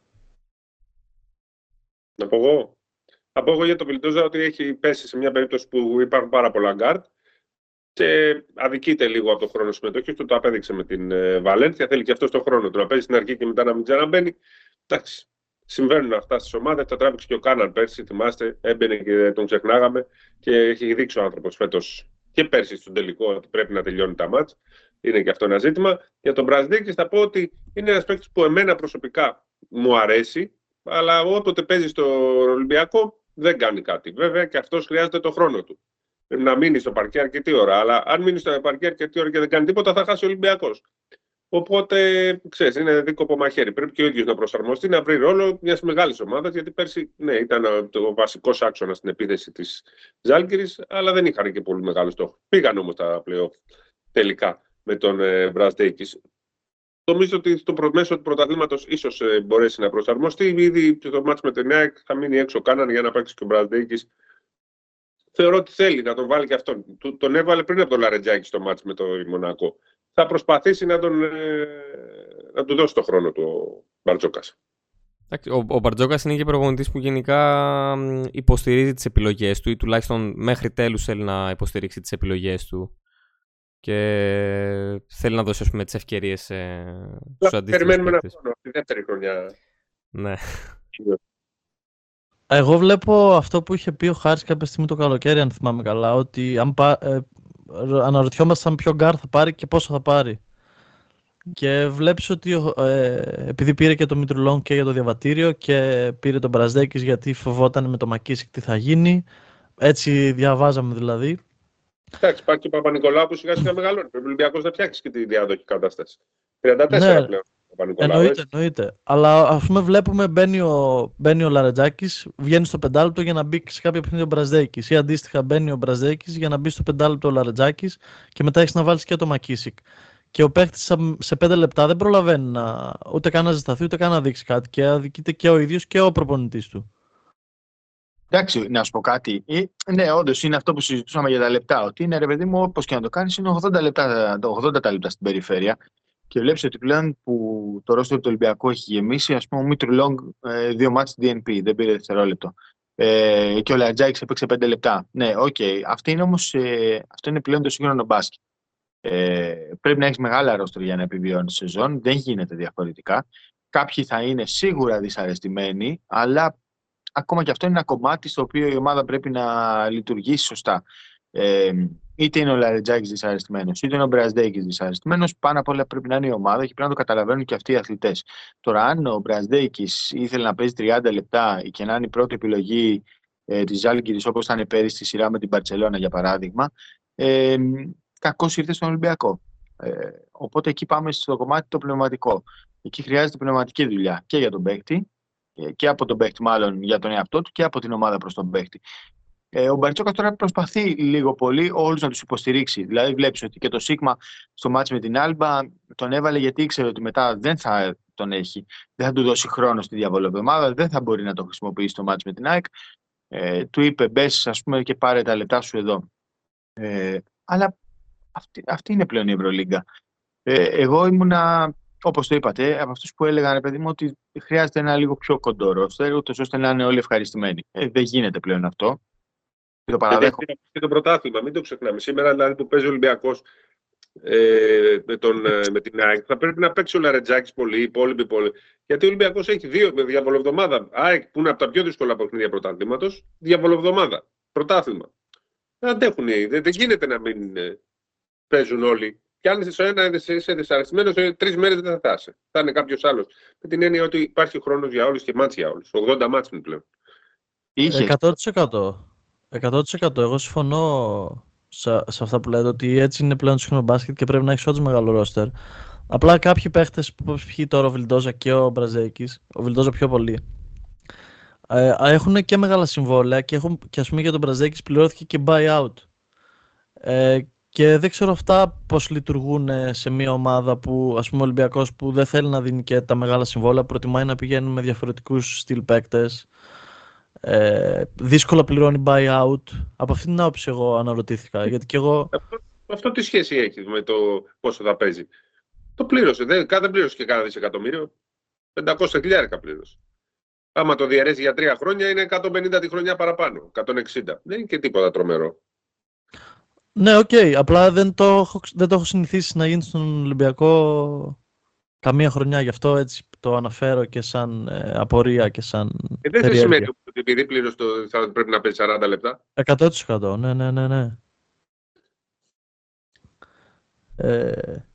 Να πω εγώ. Να πω εγώ για τον Βιλντόζα ότι έχει πέσει σε μια περίπτωση που υπάρχουν πάρα πολλά γκαρντ και αδικείται λίγο από το χρόνο συμμετοχής του. Το απέδειξε με την ε, Βαλένθια. Θέλει και αυτός το χρόνο του να παίζει στην αρχή και μετά να μην ξαναμπαίνει. Εντάξει, συμβαίνουν αυτά στις ομάδες. Τα τράβηξε και ο Κάναν πέρσι. Θυμάστε, έμπαινε και τον ξεχνάγαμε και έχει δείξει ο άνθρωπος φέτος και πέρσι στον τελικό ότι πρέπει να τελειώνει τα μάτς. Είναι και αυτό ένα ζήτημα. Για τον Μπραζδίκης θα πω ότι είναι ένας παίκτης που εμένα προσωπικά μου αρέσει αλλά όποτε παίζει στο Ολυμπιακό δεν κάνει κάτι. Βέβαια και αυτός χρειάζεται το χρόνο του. Πρέπει να μείνει στο παρκέ αρκετή ώρα. Αλλά αν μείνει στο παρκέ αρκετή ώρα και δεν κάνει τίποτα, θα χάσει ο Ολυμπιακός. Οπότε, ξέρεις, είναι δίκοπο μαχαίρι. Πρέπει και ο ίδιος να προσαρμοστεί, να βρει ρόλο μιας μεγάλης ομάδας. Γιατί πέρσι, ναι, ήταν ο βασικός άξονας στην επίθεση της Ζάλγκηρη, αλλά δεν είχαν και πολύ μεγάλο στόχο. Πήγαν όμως τα πλέον τελικά με τον ε, Νομίζω ότι στο μέσο του πρωταθλήματος ίσως ε, μπορέσει να προσαρμοστεί. Ήδη το μάτσο με την ΑΕΚ θα μείνει έξω κάναν για να παίξει και ο Μπραντέκη. Θεωρώ ότι θέλει να τον βάλει και αυτόν. Τον έβαλε πριν από τον Λαρετζάκη στο μάτσο με το Μονακό. Θα προσπαθήσει να, τον, ε, να του δώσει το χρόνο του ο Μπαρτζόκας. Ο, ο Μπαρτζόκας είναι και προπονητής που γενικά υποστηρίζει τις επιλογές του ή τουλάχιστον μέχρι τέλους θέλει να υποστηρίξει τις επιλογές του και θέλει να δώσει πούμε, τις ευκαιρίες ε, στους αντίστοιχους Περιμένουμε ένα χρόνο, τη δεύτερη χρονιά. Ναι. Εγώ βλέπω αυτό που είχε πει ο Χάρης κάποια στιγμή το καλοκαίρι, αν θυμάμαι καλά, ότι αν πά, ε, αναρωτιόμασταν ποιο γκαρντ θα πάρει και πόσο θα πάρει. Και βλέπεις ότι ε, επειδή πήρε και το Μιτρού-Λονγκ και για το διαβατήριο και πήρε τον Μπραζντέικις γιατί φοβόταν με το ΜακΚίσικ τι θα γίνει. Έτσι διαβάζαμε δηλαδή. Εντάξει, υπάρχει και ο Παπανικολάου που σιγά σιγά μεγαλώνει. Πρέπει ο Ολυμπιακός να φτιάξει και τη διάδοχη κατάσταση. 34 ναι, πλέον. Εννοείται, εννοείται. Αλλά ας πούμε, βλέπουμε μπαίνει ο, μπαίνει ο Λαρετζάκης, βγαίνει στο πεντάλεπτο για να μπει σε κάποιο παιχνίδι ο Μπραζδέκη. Ή αντίστοιχα μπαίνει ο Μπραζδέκη για να μπει στο πεντάλεπτο ο Λαρετζάκης και μετά έχεις να βάλεις και το Μακίσικ. Και ο παίχτης σε πέντε λεπτά δεν προλαβαίνει να, ούτε καν να ζεσταθεί ούτε καν να δείξει κάτι. Και αδικείται και ο ίδιος και ο προπονητής του. Εντάξει, να σου πω κάτι. Ε, ναι, όντως είναι αυτό που συζητούσαμε για τα λεπτά. Ότι είναι ρε παιδί μου, όπως και να το κάνεις, είναι 80 λεπτά, 80 τα λεπτά στην περιφέρεια. Και βλέπεις ότι πλέον που το ρόστερ του Ολυμπιακού έχει γεμίσει, ας πούμε, ο Μήτρου-Λονγκ ε, δύο μάτς DNP, δεν πήρε δευτερόλεπτο. Ε, και ο Λαρεντζάκης έπαιξε πέντε λεπτά. Ναι, οκ. Okay. Αυτό, είναι όμως, ε, αυτό είναι πλέον το σύγχρονο μπάσκετ. Ε, πρέπει να έχεις μεγάλα ρόστερ για να επιβιώνεις σεζόν. Δεν γίνεται διαφορετικά. Κάποιοι θα είναι σίγουρα δυσαρεστημένοι, αλλά ακόμα και αυτό είναι ένα κομμάτι στο οποίο η ομάδα πρέπει να λειτουργήσει σωστά. Ε, είτε είναι ο Λαρετζάκης δυσαρεστημένος, είτε είναι ο Μπραζδέκη δυσαρεστημένος, πάνω απ' όλα πρέπει να είναι η ομάδα και πρέπει να το καταλαβαίνουν και αυτοί οι αθλητές. Τώρα, αν ο Μπραζδέκη ήθελε να παίζει 30 λεπτά και να είναι η πρώτη επιλογή ε, της Ζάλγκη, όπως ήταν πέρυσι στη σειρά με την Παρσελώνα, για παράδειγμα, ε, κακώς ήρθε στον Ολυμπιακό. Ε, οπότε εκεί πάμε στο κομμάτι το πνευματικό. Εκεί χρειάζεται πνευματική δουλειά και για τον παίκτη ε, και από τον παίχτη μάλλον για τον εαυτό του και από την ομάδα προς τον παίχτη. Ε, ο Μπαρτσόκας τώρα προσπαθεί λίγο πολύ όλους να τους υποστηρίξει. Δηλαδή, βλέπεις ότι και το Σίγμα στο μάτς με την Άλμπα τον έβαλε γιατί ήξερε ότι μετά δεν θα τον έχει. Δεν θα του δώσει χρόνο στη διαβολοβεμάδα, δεν θα μπορεί να το χρησιμοποιήσει το μάτς με την ΑΕΚ. Ε, του είπε μπες, ας πούμε, και πάρε τα λεπτά σου εδώ. Ε, αλλά αυτή, αυτή είναι πλέον η Ευρωλίγκα. Ε, εγώ ήμουνα Όπως το είπατε, από αυτούς που έλεγαν, παιδί μου, ότι χρειάζεται ένα λίγο πιο κοντό ρόστερ, ούτως ώστε να είναι όλοι ευχαριστημένοι. Ε, δεν γίνεται πλέον αυτό. Και το παραδέχομαι. Και το πρωτάθλημα, μην το ξεχνάμε. Σήμερα, δηλαδή, που παίζει ο Ολυμπιακός ε, με, τον, ε, με την ΑΕΚ, θα πρέπει να παίξει ο Λαρετζάκης πολύ, οι υπόλοιποι πολύ. Γιατί ο Ολυμπιακός έχει δύο με διαβολοβδομάδα. ΑΕΚ, που είναι από τα πιο δύσκολα παιχνίδια πρωτάθληματος, διαβολοβδομάδα. Πρωτάθλημα. Δεν αντέχουν. Δεν, δεν γίνεται να μην ε, παίζουν όλοι και αν είσαι ένα είσαι δυσαρεστημένος, τρεις μέρες δεν θα φτάσει. Θα είναι κάποιος άλλος. Με την έννοια ότι υπάρχει χρόνος για όλους και μάτς για όλους. 80 μάτς είναι πλέον. 100%. 100%. Εγώ συμφωνώ σε, σε αυτά που λέτε ότι έτσι είναι πλέον το σύγχρονο μπάσκετ και πρέπει να έχεις όντως μεγάλο ρόστερ. Απλά κάποιοι παίχτες που π.χ. τώρα ο Βιλντόζα και ο Μπραζέκης, ο Βιλντόζα πιο πολύ, ε, έχουν και μεγάλα συμβόλαια και, έχουν, και ας πούμε για τον Μπραζέκης πληρώθηκε και buyout. Ε, και δεν ξέρω αυτά πώς λειτουργούν σε μια ομάδα που, ας πούμε, ο Ολυμπιακός που δεν θέλει να δίνει και τα μεγάλα συμβόλαια, προτιμάει να πηγαίνει με διαφορετικούς στυλ παίκτες. Ε, δύσκολα πληρώνει buyout. Από αυτή την άποψη, εγώ αναρωτήθηκα. Γιατί και εγώ... αυτό, αυτό τι σχέση έχει με το πόσο θα παίζει; Το πλήρωσε. Δεν, δεν πλήρωσε και κάνα δισεκατομμύριο. 500 χιλιάρικα πλήρωσε. Άμα το διαιρέσει για τρία χρόνια είναι 150 τη χρονιά παραπάνω. 160. Δεν είναι και τίποτα τρομερό. Ναι, ok. Okay. Απλά δεν το, έχω, δεν το έχω συνηθίσει να γίνει στον Ολυμπιακό καμία χρονιά. Γι' αυτό έτσι το αναφέρω και σαν ε, απορία και σαν. Ε, δεν σημαίνει ότι επειδή πλήρω το θα πρέπει να παίζει 40 λεπτά; 100%. Ναι, ναι, ναι. ναι. Ε,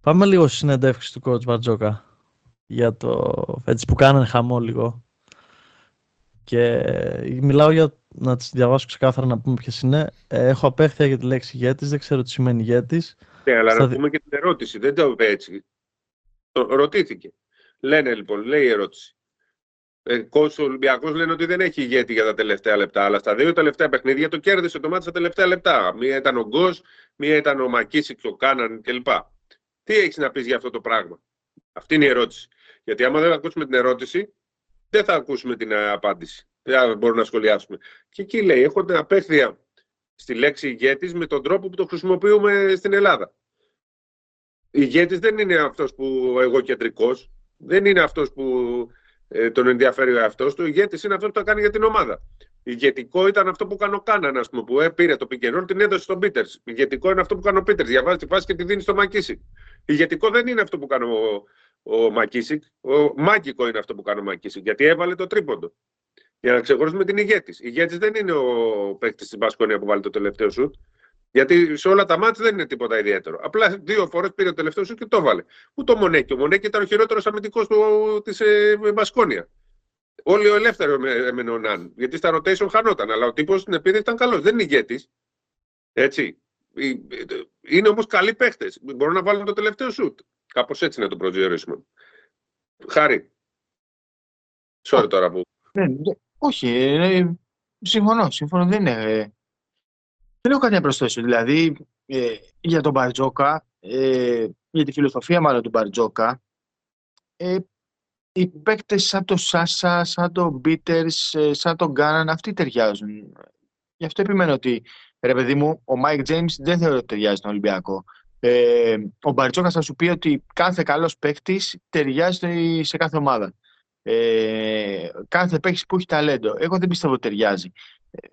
πάμε λίγο στη συνεντεύξη του coach Μπαρτζόκα για το έτσι που κάνανε χαμό λίγο. Και μιλάω για να τις διαβάσω ξεκάθαρα να πούμε ποιες είναι. Ε, έχω απέχθεια για τη λέξη ηγέτης, δεν ξέρω τι σημαίνει ηγέτης. Ναι, αλλά Στα... να πούμε και την ερώτηση. Δεν το είπε έτσι. Το ρωτήθηκε. Λένε λοιπόν, λέει η ερώτηση. Ε, ο Ολυμπιακός λένε ότι δεν έχει ηγέτη για τα τελευταία λεπτά, αλλά στα δύο τελευταία παιχνίδια το κέρδισε το μάτι στα τελευταία λεπτά. Μία ήταν ο Γκος, μία ήταν ο Μακίση και ο Κάναν κλπ. Τι έχεις να πεις για αυτό το πράγμα; Αυτή είναι η ερώτηση. Γιατί άμα δεν ακούσουμε την ερώτηση, δεν θα ακούσουμε την ε, απάντηση. Δεν μπορούμε να σχολιάσουμε. Και εκεί λέει, έχω την απέχθεια στη λέξη ηγέτης με τον τρόπο που το χρησιμοποιούμε στην Ελλάδα. Ηγέτης δεν είναι αυτός που εγώ κεντρικός, δεν είναι αυτός που ε, τον ενδιαφέρει ο εαυτός του. Ηγέτης είναι αυτός που το κάνει για την ομάδα. Ηγετικό ήταν αυτό που κάνει ο Κάναν, ας πούμε, που ε, πήρε το πικερόν, την έδωσε στον Πίτερς. Ηγετικό είναι αυτό που κάνει ο Πίτερς. Διαβάζει τη φάση και τη δίνει στο Μακίσικ. Ηγετικό δεν είναι αυτό που κάνει ο, ο Μακίσικ. Ο μάγικο είναι αυτό που κάνει ο Μακίσικ, γιατί έβαλε το τρίποντο. Για να ξεχωρίσουμε την ηγέτης. Ηγέτης δεν είναι ο παίκτης τη Μπασκόνια που βάλει το τελευταίο σουτ. Γιατί σε όλα τα μάτια δεν είναι τίποτα ιδιαίτερο. Απλά δύο φορές πήρε το τελευταίο σου και το έβαλε. Ούτε ο Μονέκη. Ο Μονέκη ήταν ο χειρότερος αμυντικός της ε, Μπασκόνια. Όλοι ο ελεύθερος έμενε ο Ναν. Γιατί στα rotation χανόταν. Αλλά ο τύπος στην επίθεση ήταν καλός. Δεν είναι ηγέτης. Έτσι. Είναι όμως καλοί παίχτες. Μπορούν να βάλουν το τελευταίο σουτ. Κάπως έτσι να το προσδιορίσουμε. Χάρη. Sorry τώρα που. Ναι, ναι, όχι, ε, συμφωνώ. Συμφωνώ. Δεν, είναι, ε, δεν έχω κάτι να προσθέσω. Δηλαδή, ε, για τον Μπαρτζόκα, ε, για τη φιλοσοφία μάλλον του Μπαρτζόκα, ε, οι παίκτες σαν το Σάσα, σαν το Πίτερς, σαν τον Κάνααν, αυτοί ταιριάζουν. Γι' αυτό επιμένω ότι, ρε παιδί μου, ο Μάικ Τζέιμ δεν θεωρώ ότι ταιριάζει στον Ολυμπιακό. Ε, ο Μπαρτζόκας θα σου πει ότι κάθε καλός παίκτης ταιριάζει σε κάθε ομάδα. Ε, κάθε παίκτης που έχει ταλέντο. Εγώ δεν πιστεύω ότι ταιριάζει. Ε,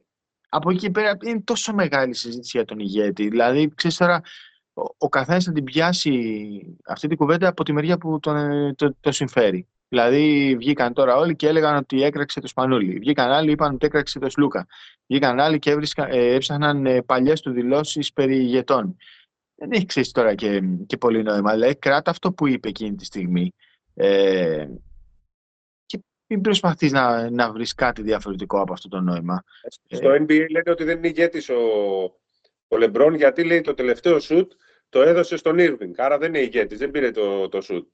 από εκεί πέρα είναι τόσο μεγάλη συζήτηση για τον ηγέτη. Δηλαδή, ξέρεις τώρα, ο, ο καθένας θα την πιάσει αυτή την κουβέντα από τη μεριά που τον, ε, το, το συμφέρει. Δηλαδή, βγήκαν τώρα όλοι και έλεγαν ότι έκραξε το Σπανούλι. Βγήκαν άλλοι, είπαν ότι έκραξε το Σλούκα. Βγήκαν άλλοι και έβρισκα, ε, έψαχναν ε, παλιές του δηλώσεις περί ηγετών. Δεν έχει ξέρεις τώρα και, και πολύ νόημα. Δηλαδή, κράτα αυτό που είπε εκείνη τη στιγμή. Ε, και μην προσπαθείς να, να βρεις κάτι διαφορετικό από αυτό το νόημα. Στο NBA λένε ότι δεν είναι ηγέτης ο, ο Λεμπρόν γιατί λέει το τελευταίο σουτ το έδωσε στον Irving. Άρα δεν είναι ηγέτης, δεν πήρε το, το σουτ.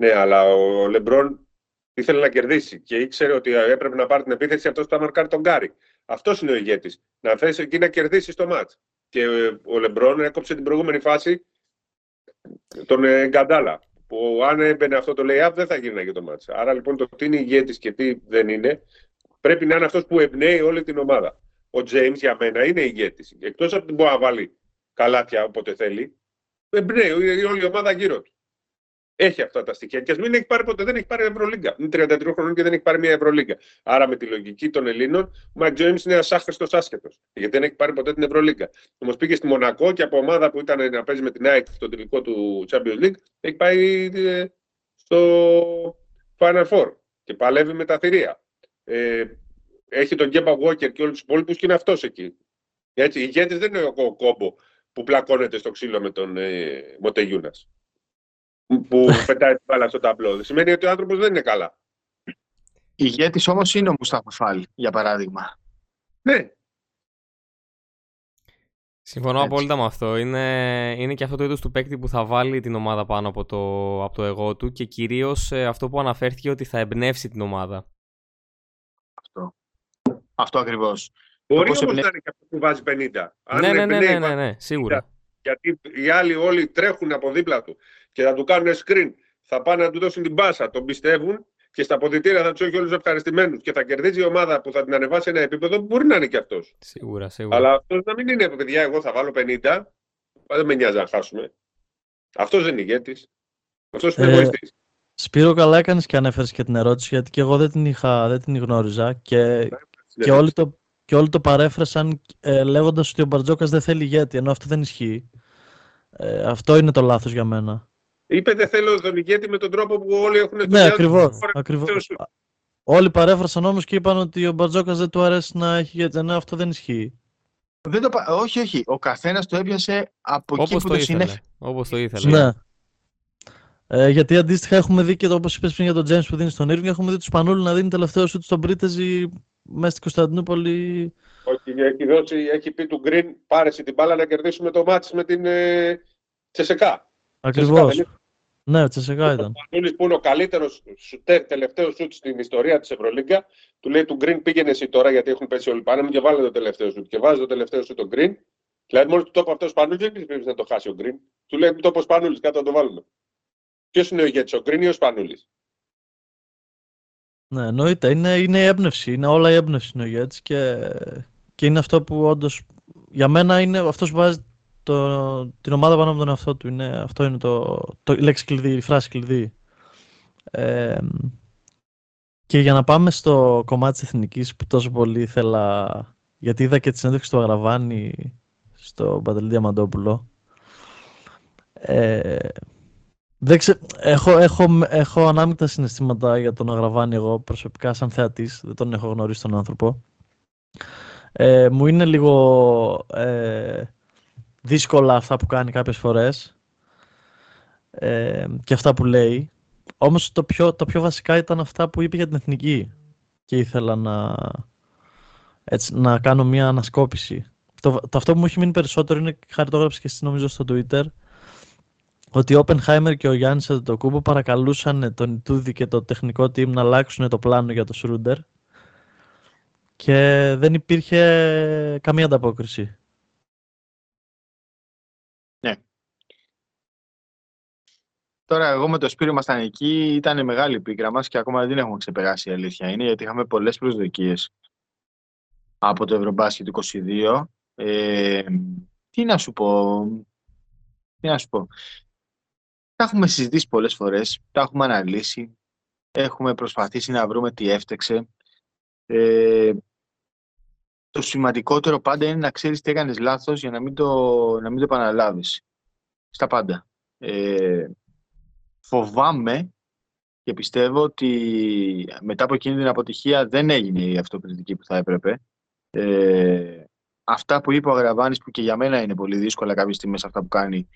Ναι, αλλά ο Λεμπρόν ήθελε να κερδίσει και ήξερε ότι έπρεπε να πάρει την επίθεση αυτός θα μαρκάρει τον Γκάρι. Αυτός είναι ο ηγέτης. Να θέσει εκεί να κερδίσεις το μάτ. Και ο Λεμπρόν έκοψε την προηγούμενη φάση τον ε, Ιγκουοντάλα. Που αν έμπαινε αυτό το lay-up δεν θα γίνανε το μάτς. Άρα λοιπόν το τι είναι ηγέτης και τι δεν είναι πρέπει να είναι αυτός που εμπνέει όλη την ομάδα. Ο Τζέιμς για μένα είναι ηγέτης. Εκτός από την μπορεί να βάλει καλάθια όποτε θέλει, εμπνέει όλη η ομάδα γύρω του έχει αυτά τα στοιχεία. Και ας μην έχει πάρει ποτέ, δεν έχει πάρει Ευρωλίγκα. Είναι 33 χρονών και δεν έχει πάρει μια Ευρωλίγκα. Άρα με τη λογική των Ελλήνων, ο Μάικ Τζέιμς είναι ένας άχρηστος άσχετος. Γιατί δεν έχει πάρει ποτέ την Ευρωλίγκα. Όμω πήγε στη Μονακό και από ομάδα που ήταν να παίζει με την ΑΕΚ στο τελικό του Champions League, έχει πάει ε, στο Final Four και παλεύει με τα θηρία. Ε, έχει τον Γκέμπα Walker και όλους τους υπόλοιπους και είναι αυτός εκεί. Έτσι, ηγέτη δεν είναι ο κόμπο που πλακώνεται στο ξύλο με τον ε, Μοτεγιούνας που πετάει την μπάλα στο ταμπλό. Σημαίνει ότι ο άνθρωπος δεν είναι καλά. Ηγέτη όμως είναι ο Μουστάφα Φάλ, για παράδειγμα. Ναι. Συμφωνώ Έτσι. απόλυτα με αυτό. Είναι, είναι και αυτό το είδος του παίκτη που θα βάλει την ομάδα πάνω από το, από το εγώ του και κυρίως ε, αυτό που αναφέρθηκε ότι θα εμπνεύσει την ομάδα. Αυτό. Αυτό ακριβώς. Μπορεί όμως εμπνε... να είναι και αυτό που βάζει 50. Αν ναι, ναι, ναι, ναι, ναι, ναι, σίγουρα. Γιατί οι άλλοι όλοι τρέχουν από δίπλα του και θα του κάνουν screen. Θα πάνε να του δώσουν την μπάσα. Τον πιστεύουν και στα ποδητήρια θα τους έχει όλους ευχαριστημένους και θα κερδίζει η ομάδα που θα την ανεβάσει ένα επίπεδο που μπορεί να είναι και αυτός. Σίγουρα, σίγουρα. Αλλά αυτός να μην είναι, παιδιά, εγώ θα βάλω 50. Δεν με νοιάζει να χάσουμε. Αυτός δεν είναι ηγέτης. Αυτός είναι ε, Σπύρο, καλά έκανες και ανέφερες και την ερώτηση, γιατί και εγώ δεν την, είχα, δεν την γνώριζα και, ναι, και, όλοι το, και όλοι το παρέφρασαν ε, λέγοντας ότι ο Μπαρτζόκας δεν θέλει ηγέτη, ενώ αυτό δεν ισχύει. Ε, αυτό είναι το λάθος για μένα. Είπε δεν θέλω τον ηγέτη με τον τρόπο που όλοι έχουν Ναι, ακριβώς. Ακριβώς. Όλοι παρέφρασαν όμως και είπαν ότι ο Μπαρτζόκας δεν του αρέσει να έχει ηγέτη. Ναι, αυτό δεν ισχύει. Δεν το Όχι, όχι. Ο καθένας το έπιασε από Όπως εκεί που το, το συνέφερε. Όπως το ήθελε. Ναι. Ε, γιατί αντίστοιχα έχουμε δει και όπως είπες πριν για τον Τζέιμς που δίνει στον Irving, έχουμε δει τους Σπανούλη να δίνει τελευταίο σου στον Πρίτεζη μέσα στην Κωνσταντινούπολη. Όχι, έχει, δώσει, έχει πει του Γκριν πάρε την μπάλα να κερδίσουμε το μάτι με την ε, Τσεσεκά. Ακριβώς. Ναι, ο Τσεσεκά ήταν. Ο Πανούλης που είναι ο καλύτερος τελευταίος σουτ στην ιστορία της Ευρωλίγκα, του λέει του Γκριν πήγαινε εσύ τώρα γιατί έχουν πέσει όλοι πάνω μου και βάλε το τελευταίο σουτ. Και βάζει το τελευταίο σουτ τον Γκριν. Δηλαδή, μόλις του το είπε αυτός ο Σπανούλη, δεν πρέπει να το χάσει ο Γκριν. Του λέει το είπε ο Σπανούλη, κάτω να το βάλουμε. Ποιος είναι ο ηγέτης, ο Γκριν ή ο Σπανούλης; Ναι, εννοείται. Είναι, είναι η έμπνευση. Είναι όλα η έμπνευση είναι ο ηγέτης και, και είναι αυτό που όντως για μένα είναι αυτός που βάζει το, την ομάδα πάνω από τον εαυτό του. Είναι, αυτό είναι το, το, η λέξη κλειδί, η φράση κλειδί. Ε, και για να πάμε στο κομμάτι της εθνικής που τόσο πολύ ήθελα, γιατί είδα και τη συνέντευξη του Αγραβάνη στο Παντελή Διαμαντόπουλο. Ε, δεν ξε... έχω, έχω, έχω ανάμεικτα συναισθήματα για τον Αγραβάνη εγώ προσωπικά σαν θεατής, δεν τον έχω γνωρίσει τον άνθρωπο. Ε, μου είναι λίγο ε, δύσκολα αυτά που κάνει κάποιες φορές ε, και αυτά που λέει. Όμως το πιο, το πιο βασικά ήταν αυτά που είπε για την εθνική και ήθελα να, έτσι, να κάνω μια ανασκόπηση. Το, το αυτό που μου έχει μείνει περισσότερο είναι, χάρη το έγραψες και εσύ νομίζω στο Twitter, ότι ο Oppenheimer και ο Γιάννης Αντετοκούμπο παρακαλούσαν τον Ιτούδη και το τεχνικό team να αλλάξουν το πλάνο για το Σρούντερ και δεν υπήρχε καμία ανταπόκριση. Ναι. Τώρα εγώ με το Σπύρο ήμασταν εκεί, ήταν μεγάλη η πίκρα μας και ακόμα δεν έχουμε ξεπεράσει η αλήθεια είναι γιατί είχαμε πολλές προσδοκίες από το Ευρωμπάσκετ 22. Ε, τι να σου πω, τι να σου πω. Τα έχουμε συζητήσει πολλές φορές, τα έχουμε αναλύσει, έχουμε προσπαθήσει να βρούμε τι έφτεξε. Ε, το σημαντικότερο πάντα είναι να ξέρεις τι έκανες λάθος για να μην το, να μην το επαναλάβεις. Στα πάντα. Ε, φοβάμαι και πιστεύω ότι μετά από εκείνη την αποτυχία δεν έγινε η αυτοκριτική που θα έπρεπε. Ε, αυτά που είπε ο Αγραβάνης που και για μένα είναι πολύ δύσκολα κάποιες στιγμές αυτά που κάνει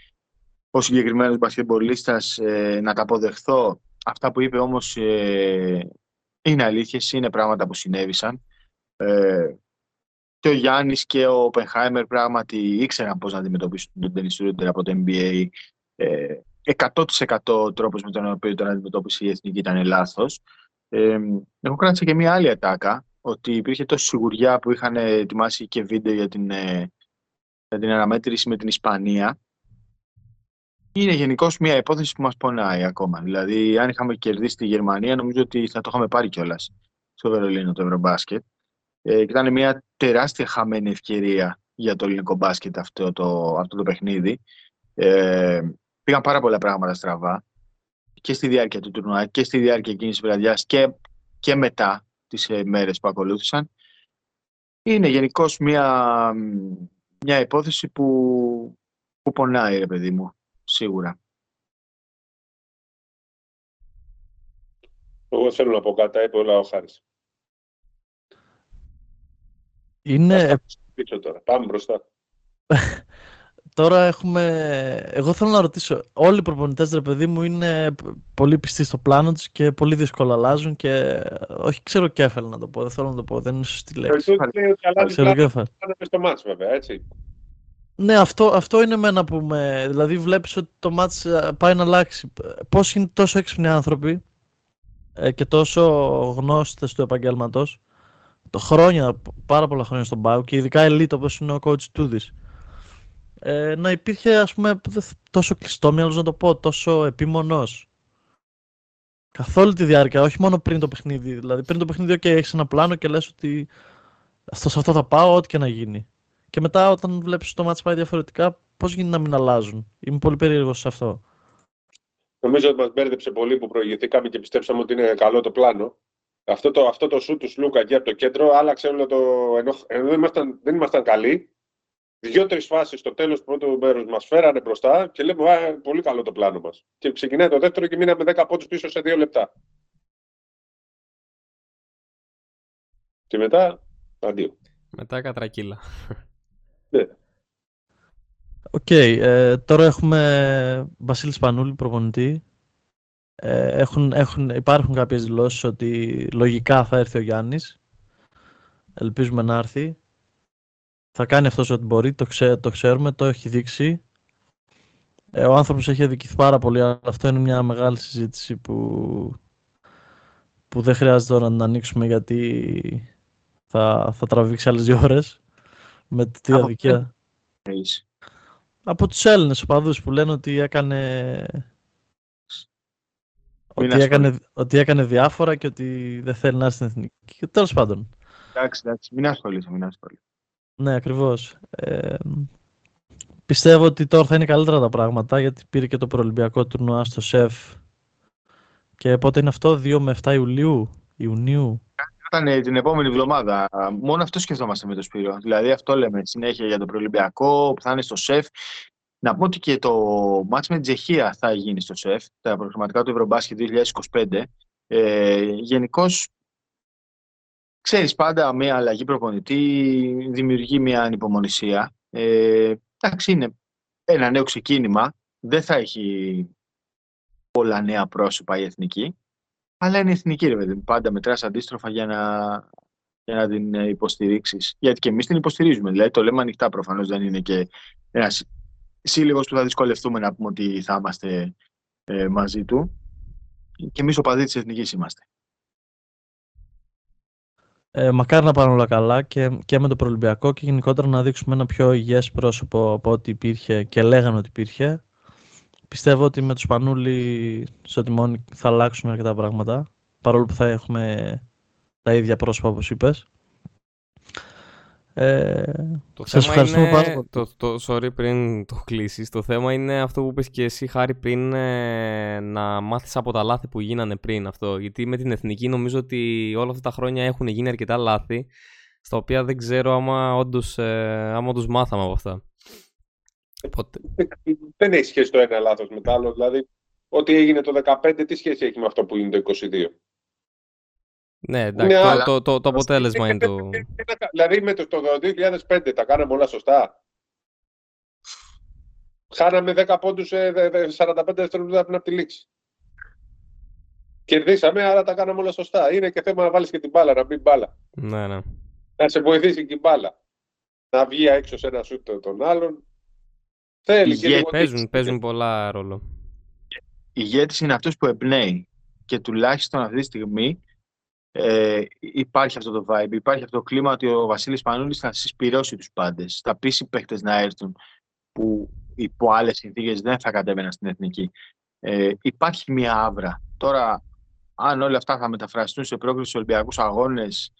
ο συγκεκριμένος μπασκετμπολίστας ε, να τα αποδεχθώ. Αυτά που είπε όμως ε, είναι αλήθειες, είναι πράγματα που συνέβησαν. Ε, και ο Γιάννης και ο Οπενχάιμερ πράγματι ήξεραν πώς να αντιμετωπίσουν τον Dennis από το NBA. Ε, 100% ο τρόπος με τον οποίο τον αντιμετώπισε η Εθνική ήταν λάθος. Ε, έχω κράτησα και μία άλλη ατάκα, ότι υπήρχε τόση σιγουριά που είχαν ετοιμάσει και βίντεο για την, ε, για την αναμέτρηση με την Ισπανία. Είναι γενικώ μια υπόθεση που μας πονάει ακόμα. Δηλαδή, αν είχαμε κερδίσει τη Γερμανία, νομίζω ότι θα το είχαμε πάρει κιόλας στο Βερολίνο το Ευρωμπάσκετ. Ε, ήταν μια τεράστια χαμένη ευκαιρία για το ελληνικό μπάσκετ αυτό το, αυτό το παιχνίδι. Ε, πήγαν πάρα πολλά πράγματα στραβά και στη διάρκεια του τουρνουά και στη διάρκεια εκείνης της βραδιάς και, και μετά τις ε, μέρες που ακολούθησαν. Είναι γενικώς μια, μια υπόθεση που, που πονάει, ρε παιδί μου, σίγουρα. Εγώ θέλω να πω κάτι, είπε όλα ο Χάρης. Είναι... Πίσω τώρα. Πάμε μπροστά. Τώρα έχουμε... Εγώ θέλω να ρωτήσω, όλοι οι προπονητές, ρε παιδί μου, είναι πολύ πιστοί στο πλάνο τους και πολύ δύσκολα αλλάζουν και όχι ξέρω κέφαλ να το πω, δεν θέλω να το πω, δεν είναι σωστή λέξη. Ξέρω κέφαλ. στο μάτς βέβαια, έτσι. Ναι, αυτό, αυτό είναι εμένα που με... Δηλαδή βλέπεις ότι το μάτς ε, πάει να αλλάξει. Πώς είναι τόσο έξυπνοι άνθρωποι ε, και τόσο γνώστες του επαγγέλματος το χρόνια, πάρα πολλά χρόνια στον Πάο και ειδικά elite όπως είναι ο coach Τούδης ε, να υπήρχε ας πούμε τόσο κλειστό μυαλός να το πω, τόσο επίμονος καθ' όλη τη διάρκεια, όχι μόνο πριν το παιχνίδι δηλαδή πριν το παιχνίδι και okay, έχεις ένα πλάνο και λες ότι αυτό, σε αυτό θα πάω ό,τι και να γίνει και μετά όταν βλέπεις το μάτς πάει διαφορετικά πώς γίνει να μην αλλάζουν; Είμαι πολύ περίεργος σε αυτό Νομίζω ότι μας μπέρδεψε πολύ που προηγηθήκαμε και πιστέψαμε ότι είναι καλό το πλάνο αυτό το, αυτό το σου του Σλούκα εκεί από το κέντρο άλλαξε όλο το. ενώ, ενώ δεν, ήμασταν, δεν ήμασταν καλοί. Δύο-τρει φάσεις στο τέλος του πρώτου μέρους μας φέρανε μπροστά και λέμε Α, πολύ καλό το πλάνο μας. Και ξεκινάει το δεύτερο και μείναμε 10 πόντους πίσω σε δύο λεπτά. Και μετά, αντίο. Μετά κατρακύλα. Ναι. Ok, okay, ε, τώρα έχουμε Βασίλη Σπανούλη, προπονητή. Ε, έχουν, έχουν, υπάρχουν κάποιες δηλώσεις ότι λογικά θα έρθει ο Γιάννης. Ελπίζουμε να έρθει. Θα κάνει αυτός ό,τι μπορεί, το, ξέ, το ξέρουμε, το έχει δείξει. Ε, ο άνθρωπος έχει αδικηθεί πάρα πολύ, αλλά αυτό είναι μια μεγάλη συζήτηση που, που δεν χρειάζεται τώρα να την ανοίξουμε γιατί θα, θα τραβήξει άλλες δύο ώρες με τη αδικία. Από τους Έλληνες οπαδούς που λένε ότι έκανε ότι έκανε, ότι έκανε διάφορα και ότι δεν θέλει να έρθει στην εθνική. Τέλος πάντων. Εντάξει, εντάξει, μην ασχολείσαι, μην ασχολείσαι. Ναι, ακριβώς. Ε, πιστεύω ότι τώρα θα είναι καλύτερα τα πράγματα γιατί πήρε και το προολυμπιακό τουρνουά στο ΣΕΦ. Και πότε είναι αυτό, 2 με 7 Ιουλίου, Ιουνίου. Ήταν την επόμενη εβδομάδα. Μόνο αυτό σκεφτόμαστε με το Σπύρο. Δηλαδή αυτό λέμε συνέχεια για το προολυμπιακό που θα είναι στο ΣΕΦ. Να πω ότι και το μάτς με την Τσεχία θα γίνει στο ΣΕΦ, τα προγραμματικά του Ευρωμπάσκετ 2025. Ε, Γενικώς, ξέρεις πάντα μια αλλαγή προπονητή δημιουργεί μια ανυπομονησία. Ε, εντάξει, είναι ένα νέο ξεκίνημα. Δεν θα έχει πολλά νέα πρόσωπα η εθνική. Αλλά είναι εθνική, ρε παιδί. Πάντα μετράς αντίστροφα για να, για να την ε, υποστηρίξεις. Γιατί και εμείς την υποστηρίζουμε. Δηλαδή το λέμε ανοιχτά προφανώς δεν είναι και ένας σύλλογος που θα δυσκολευτούμε να πούμε ότι θα είμαστε ε, μαζί του. Και εμείς ο παδί της εθνικής είμαστε. Ε, μακάρι να πάνε όλα καλά και, και με το Προολυμπιακό και γενικότερα να δείξουμε ένα πιο υγιές πρόσωπο από ό,τι υπήρχε και λέγανε ότι υπήρχε. Πιστεύω ότι με το Σπανούλη στο τιμόνι θα αλλάξουν αρκετά πράγματα παρόλο που θα έχουμε τα ίδια πρόσωπα όπως είπες. Ε, Το σας θέμα ευχαριστούμε είναι, πάρα πολύ. το, το, sorry πριν το κλείσεις, το θέμα είναι αυτό που είπες και εσύ Χάρη πριν ε, να μάθεις από τα λάθη που γίνανε πριν αυτό. Γιατί με την εθνική νομίζω ότι όλα αυτά τα χρόνια έχουν γίνει αρκετά λάθη στα οποία δεν ξέρω άμα όντως, ε, άμα όντως μάθαμε από αυτά. Οπότε, Δεν έχει σχέση το ένα λάθος με το άλλο. Δηλαδή, ό,τι έγινε το 15, τι σχέση έχει με αυτό που είναι το 22. Ναι, εντάξει, Ναι, το, αλλά- το, το, το αποτέλεσμα είναι το... Δηλαδή, με το, το 2005 τα κάναμε όλα σωστά; Χάναμε 10 πόντους σε δε- δε- 45 δευτερόλεπτα πριν από τη λήξη. Κερδίσαμε, άρα τα κάναμε όλα σωστά. Είναι και θέμα να βάλεις και την μπάλα, να μπει μπάλα. Ναι, ναι. Να σε βοηθήσει και η μπάλα. Να βγει έξω σε ένα σούτ των άλλων. Θέλει και Ηγέτη. λίγο Παίζουν, παίζουν πολλά ρόλο. ηγέτης είναι αυτός που εμπνέει και τουλάχιστον αυτή τη στιγμή ε, υπάρχει αυτό το vibe, υπάρχει αυτό το κλίμα ότι ο Βασίλης Πανούλης θα συσπηρώσει τους πάντες, θα πείσει παίχτες να έρθουν που υπό άλλες συνθήκες δεν θα κατέβαιναν στην εθνική. Ε, υπάρχει μια άβρα. Τώρα, αν όλα αυτά θα μεταφραστούν σε πρόκληση στους Ολυμπιακούς Αγώνες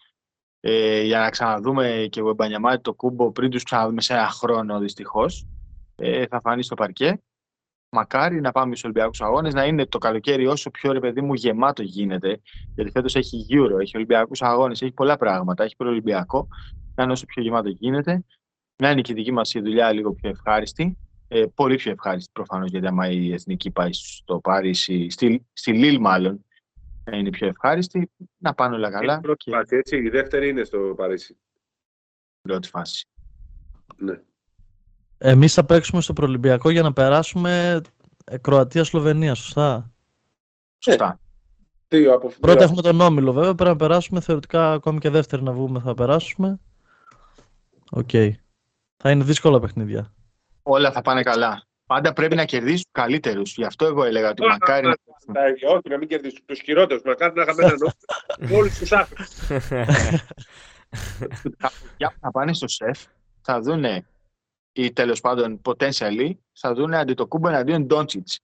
ε, για να ξαναδούμε και ο Εμπανιαμάτη το κούμπο πριν τους ξαναδούμε σε ένα χρόνο δυστυχώς, ε, θα φανεί στο παρκέ μακάρι να πάμε στους Ολυμπιακούς Αγώνες, να είναι το καλοκαίρι όσο πιο ρε παιδί μου γεμάτο γίνεται. Γιατί φέτος έχει Euro, έχει Ολυμπιακούς Αγώνες, έχει πολλά πράγματα, έχει προολυμπιακό. Να είναι όσο πιο γεμάτο γίνεται. Να είναι και η δική μας η δουλειά λίγο πιο ευχάριστη. Ε, πολύ πιο ευχάριστη προφανώς, γιατί άμα η εθνική πάει στο Παρίσι, στη, στη Λίλ μάλλον, να είναι πιο ευχάριστη. Να πάνε όλα Είναι καλά. η πρώτη Και φάση, έτσι. Η δεύτερη είναι στο Παρίσι. πρώτη φάση. Ναι. Εμείς θα παίξουμε στο Προολυμπιακό για να περάσουμε ε, Κροατία-Σλοβενία, σωστά; Σωστά. Δύο από Πρώτα έχουμε τον Όμιλο βέβαια, πρέπει να περάσουμε θεωρητικά ακόμη και δεύτερη να βγούμε θα περάσουμε. Οκ. Θα είναι δύσκολα παιχνίδια. Όλα θα πάνε καλά. Πάντα πρέπει να κερδίσουν του καλύτερους. Γι' αυτό εγώ έλεγα ότι μακάρι να. Τα ίδια, όχι, να μην κερδίσουν τους χειρότερους. Μακάρι να είχαμε έναν Όλους τους άφηνε. τα παιδιά που θα πάνε στο σεφ θα δούνε ή τέλος πάντων potentially θα δούνε αντιτοκούμπο εναντίον Ντόντσιτς.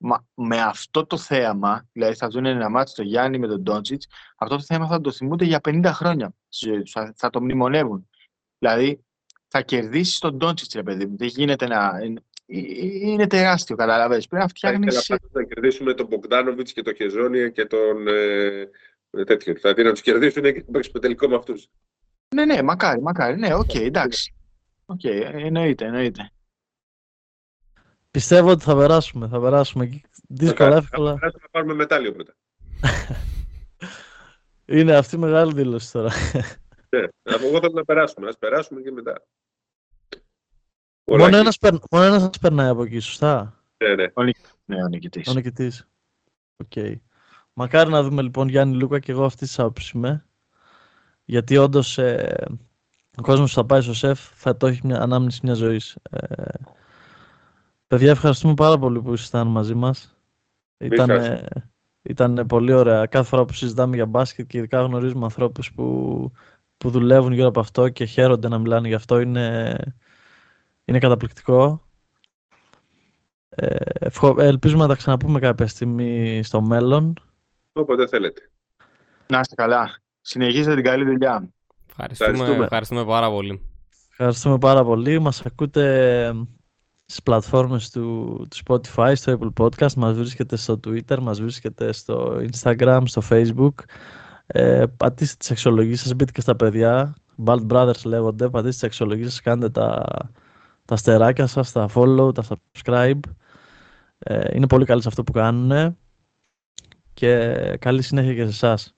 Μα με αυτό το θέαμα, δηλαδή θα δουν ένα μάτι στο Γιάννη με τον Ντόντσιτς, αυτό το θέμα θα το θυμούνται για 50 χρόνια στη ζωή τους, θα, θα το μνημονεύουν. Δηλαδή θα κερδίσει τον Ντόντσιτς, ρε παιδί μου. Δεν γίνεται να... είναι- Είναι τεράστιο, καταλαβαίνεις. Πρέπει να Θα φτιάχνεις... ήθελα πάντως να κερδίσουμε τον Μπογκντάνοβιτς και τον Χεζόνια και τον. Ε, ε, τέτοιο. Δηλαδή να τους κερδίσουν και να παίξουμε τελικό με αυτούς. Ναι, ναι, μακάρι, μακάρι. Ναι, οκ, εντάξει. Οκ, εννοείται, εννοείται. Πιστεύω ότι θα περάσουμε. Θα περάσουμε. Δύσκολα, εύκολα. Να πάρουμε μετάλλιο μετά. Είναι αυτή η μεγάλη δήλωση τώρα. Ναι. Από εγώ θέλω να περάσουμε. Α περάσουμε και μετά. Μόνο Ωραία. ένας, περ- μόνο ένας σας περνάει από εκεί, σωστά; Ναι, ναι. Ναι, ο νικητής. Ο νικητής. Οκ. Μακάρι να δούμε λοιπόν Γιάννη Λούκα, και εγώ αυτή τη άποψη είμαι. Γιατί όντως ο κόσμος που θα πάει στο σεφ θα το έχει μια ανάμνηση μιας ζωής. Ε, παιδιά, ευχαριστούμε πάρα πολύ που ήσασταν μαζί μας. Ήταν, ευχαριστούμε. ήταν πολύ ωραία. Κάθε φορά που συζητάμε για μπάσκετ και ειδικά γνωρίζουμε ανθρώπους που, που δουλεύουν γύρω από αυτό και χαίρονται να μιλάνε γι' αυτό είναι, είναι καταπληκτικό. Ε, ευχο- ελπίζουμε να τα ξαναπούμε κάποια στιγμή στο μέλλον. Όποτε θέλετε. Να είστε καλά. Συνεχίζετε την καλή δουλειά. Ευχαριστούμε, Ευχαριστούμε. ευχαριστούμε πάρα πολύ. Ευχαριστούμε πάρα πολύ. Μας ακούτε στις πλατφόρμες του, του Spotify, στο Apple Podcast, μας βρίσκεται στο Twitter, μας βρίσκεται στο Instagram, στο Facebook. Ε, πατήστε τις αξιολογίες σας, μπείτε και στα παιδιά. Bald Brothers λέγονται, πατήστε τις αξιολογίες σας, κάντε τα, τα στεράκια σας, τα follow, τα subscribe. Ε, είναι πολύ καλή σε αυτό που κάνουν και καλή συνέχεια και σε εσάς.